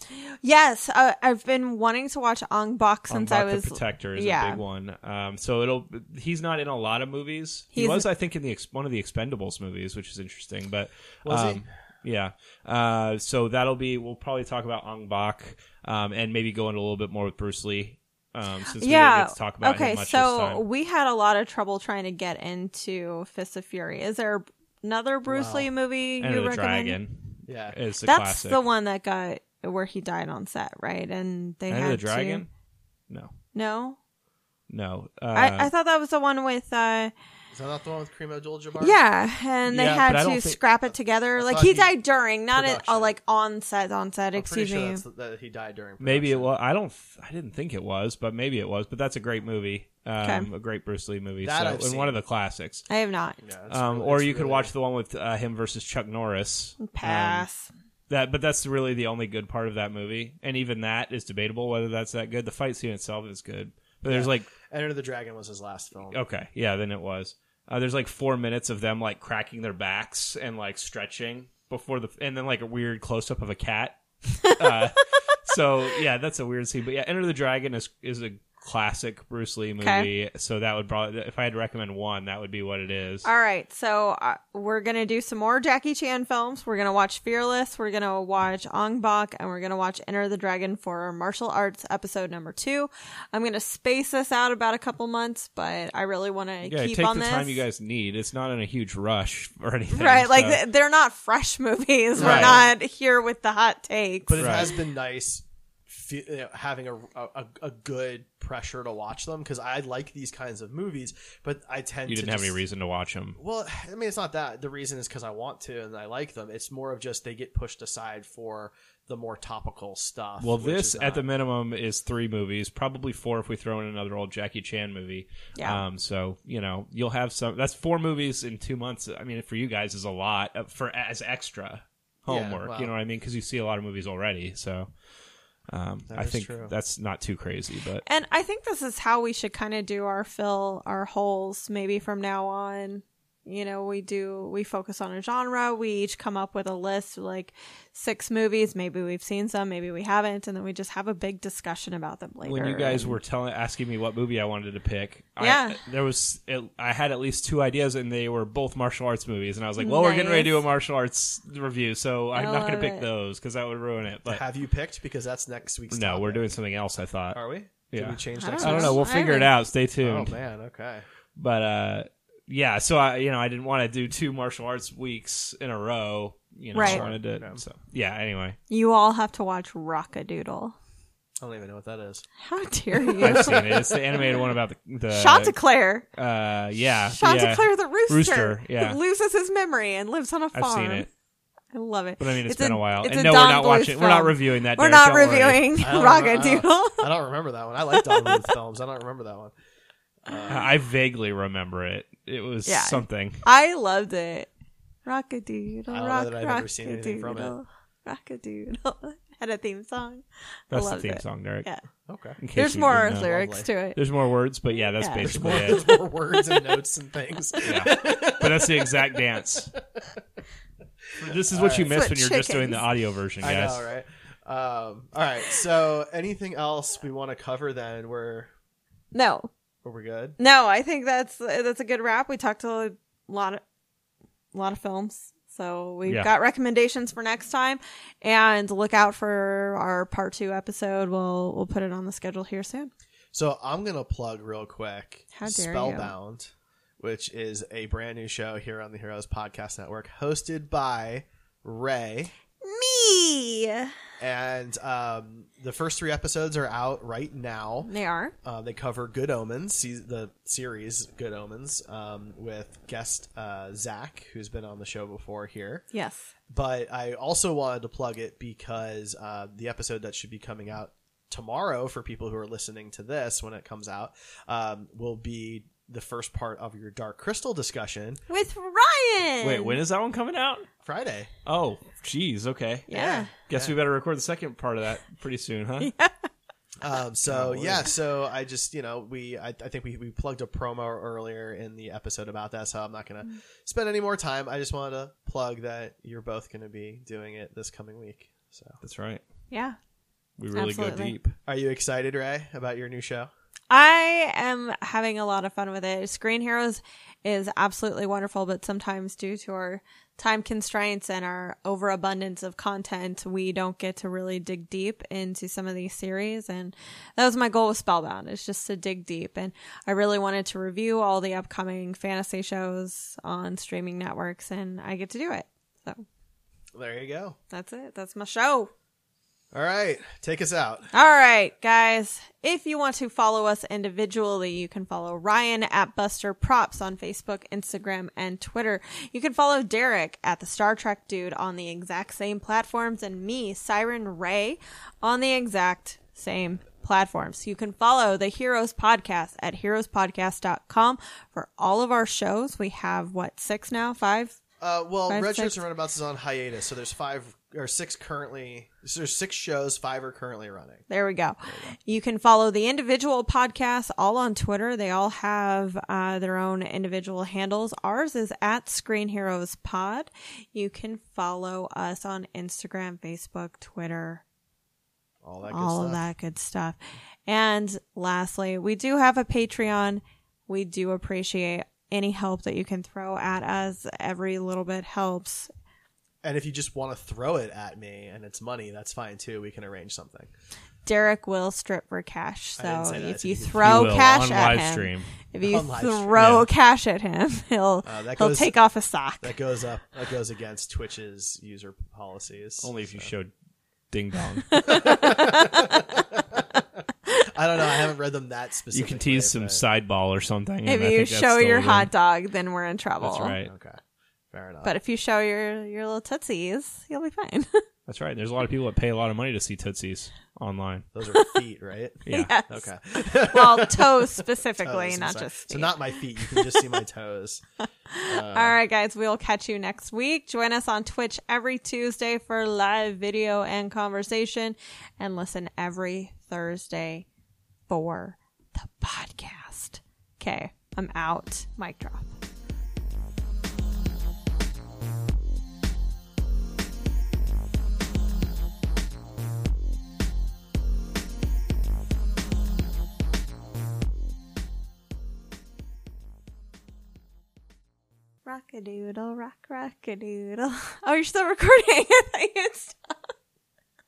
Yes, uh, I've been wanting to watch Ong Bak since I Ong Bak was the Protector is yeah. a big one. Um, so it'll he's not in a lot of movies. He was, I think, in the one of the Expendables movies, which is interesting. But Was he? um, Yeah. Uh, so that'll be. We'll probably talk about Ong Bak um, and maybe go into a little bit more with Bruce Lee. Um, since we yeah. didn't get to talk about okay, him much so this time. we had a lot of trouble trying to get into Fist of Fury. Is there another Bruce Wow. Lee movie Enter you the recommend? Dragon Yeah. is a That's classic. the one that got where he died on set, right? And they Enter had the to- Dragon. No, No, no. Uh, I, I thought that was the one with. uh Is that not the one with Kareem Abdul-Jabbar? Yeah, and they Yeah, had to scrap it together. Like he, he- died during, not at, uh, like on set. On set, I'm excuse sure me. that's, that he died during. Maybe it was. I don't. I didn't think it was, but maybe it was. But that's a great movie. Um, Okay. A great Bruce Lee movie. That so, I've and seen. one of the classics. I have not Yeah, Um, really- or it's you could really- watch the one with uh, him versus Chuck Norris. Um, pass. that, but that's really the only good part of that movie, and even that is debatable whether that's that good. The fight scene itself is good, but there's Yeah. like, Enter the Dragon was his last film. okay, yeah, then it was. Uh, there's like four minutes of them like cracking their backs and like stretching before the, and then like a weird close up of a cat. [laughs] uh, so yeah, that's a weird scene. But yeah, Enter the Dragon is is a classic Bruce Lee movie. Okay. So that would probably, if I had to recommend one, that would be what it is. All right, so uh, we're gonna do some more Jackie Chan films. We're gonna watch Fearless. We're gonna watch Ong Bak, and we're gonna watch Enter the Dragon for our martial arts episode number two. I'm gonna space this out about a couple months, but I really want to Yeah, keep take on the this. time you guys need. It's not in a huge rush [laughs] or anything. right, like so- th- they're not fresh [laughs] movies. We're not here with the hot takes. But it Right. has been nice fe- you know, having a, a a good pressure to watch them because I like these kinds of movies, but I tend you to didn't have just- any reason to watch them. Well, I mean, it's not that. The reason is because I want to and I like them. It's more of just they get pushed aside for the more topical stuff. Well, this is at not- the minimum is three movies, probably four if we throw in another old Jackie Chan movie. Yeah. Um. So you know you'll have some. That's four movies in two months. I mean, for you guys is a lot uh, for as extra Yeah, homework. well. You know what I mean? Because you see a lot of movies already. So. Um, I think true. that's not too crazy, but And I think this is how we should kind of do our fill our holes maybe from now on. You know, we do we focus on a genre. We each come up with a list of like six movies. Maybe we've seen some, maybe we haven't, and then we just have a big discussion about them later. when you guys And- were telling asking me what movie I wanted to pick, Yeah. I, there was I had at least two ideas, and they were both martial arts movies, and I was like, well, we're getting ready to do a martial arts review, so I'm I not going to pick it. those because that would ruin it. But have you picked because that's next week's. no, we're doing something else. I thought. Are we? Did Yeah. we change I next don't I don't know. We'll figure it out. Stay tuned. Oh man, okay. But uh, yeah. So I, you know, I didn't want to do two martial arts weeks in a row. You know, Right. I wanted to. Yeah. So yeah. Anyway, You all have to watch Rockadoodle. I don't even know what that is. How dare [laughs] you? I've seen it. It's the animated one about the the Chanticleer. Uh, yeah. Chanticleer yeah. the rooster, Rooster, yeah. who loses his memory and lives on a farm. I've seen it. I love it. But I mean, it's It's been a- a, while. And a no, Don we're not Bluth watching. We're not reviewing that. We're Derek, not don't reviewing I don't, I, Rockadoodle. don't, I don't remember that one. I like Don Bluth films. I don't remember that one. I vaguely remember it. It was Yeah. something. I loved it. Rockadoodle, I don't know rock, that I've ever seen anything from it. rockadoodle, Rockadoodle. [laughs] Had a theme song. That's I the theme it. song, Derek. Yeah. Okay. There's more lyrics Lovely. to it. There's more words, but yeah, that's Yeah. There's basically more, it. there's more words and notes and things. [laughs] Yeah. But that's the exact dance. This is what you Alright. miss when you're just doing the audio version, I guys. know, right? Um, all right. So, anything else we want to cover? Then we're No, we're good. no. I think that's that's a good wrap. We talked a lot of a lot of films. So we've Yeah. got recommendations for next time, and look out for our part two episode. We'll we'll put it on the schedule here soon. So I'm gonna plug real quick. How dare you. Spellbound, which is a brand new show here on the Heroes Podcast Network, hosted by Ray. Me, And um, the first three episodes are out right now. they are. Uh, they cover Good Omens, se- the series Good Omens, um, with guest uh, Zach, who's been on the show before here. Yes. But I also wanted to plug it because uh, the episode that should be coming out tomorrow for people who are listening to this when it comes out um, will be the first part of your Dark Crystal discussion With Ryan. Wait, when is that one coming out? Friday. Oh, jeez. Okay. Yeah. Guess we better record the second part of that pretty soon, huh? [laughs] Um, so Probably. yeah, so I just you know we I, I think we, we plugged a promo earlier in the episode about that, so I'm not gonna spend any more time. I just wanted to plug that you're both gonna be doing it this coming week. So That's right. Yeah. We really Absolutely. go deep. are you excited, Ray, about your new show? I am having a lot of fun with it. Screen Heroes is absolutely wonderful, but sometimes due to our time constraints and our overabundance of content, we don't get to really dig deep into some of these series. And that was my goal with Spellbound, is just to dig deep. And I really wanted to review all the upcoming fantasy shows on streaming networks, and I get to do it. So There you go. that's it. That's my show. All right, take us out. All right, guys. If you want to follow us individually, you can follow Ryan at Buster Props on Facebook, Instagram, and Twitter. You can follow Derek at the Star Trek Dude on the exact same platforms, and me, Siren Ray, on the exact same platforms. You can follow the Heroes Podcast at heroespodcast.com for all of our shows. We have what, six now? Five? Uh, well, Five, Red? Shirts and Runabouts is on hiatus, so there's five or six currently. So there's six shows, five are currently running. There we go. You can follow the individual podcasts all on Twitter. They all have uh, their own individual handles. Ours is at Screen Heroes Pod. You can follow us on Instagram, Facebook, Twitter, All that good all stuff. of that good stuff. And lastly, we do have a Patreon. We do appreciate any help that you can throw at us. Every little bit helps. And if you just want to throw it at me and it's money, that's fine too. We can arrange something. Derek will strip for cash. So say that. I if you [laughs] you throw will, cash at him, stream. if you On throw yeah. cash at him, [laughs] he'll Uh, that he'll goes- take off a sock. That goes up. That goes against Twitch's user policies. Only if you showed Ding Dong. [laughs] I don't know. I haven't read them that specifically. you can tease some but- sideball or something. If and I you think show still your good. hot dog, then we're in trouble. That's right. Okay, fair enough. But if you show your your little tootsies, you'll be fine. [laughs] That's right. There's a lot of people that pay a lot of money to see Tootsies online. those are [laughs] feet, right? [laughs] Yeah. Yes. Okay. well, toes specifically, Toes, I'm not sorry. just so feet. not my feet. You can just see my toes. All right, guys, we'll catch you next week. Join us on Twitch every Tuesday for live video and conversation, and listen every Thursday for the podcast. Okay, I'm out. Mic drop. Rock a doodle, rock, [laughs] rock a doodle. Oh, you're still recording. [laughs] I thought you had stopped.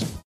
Sports.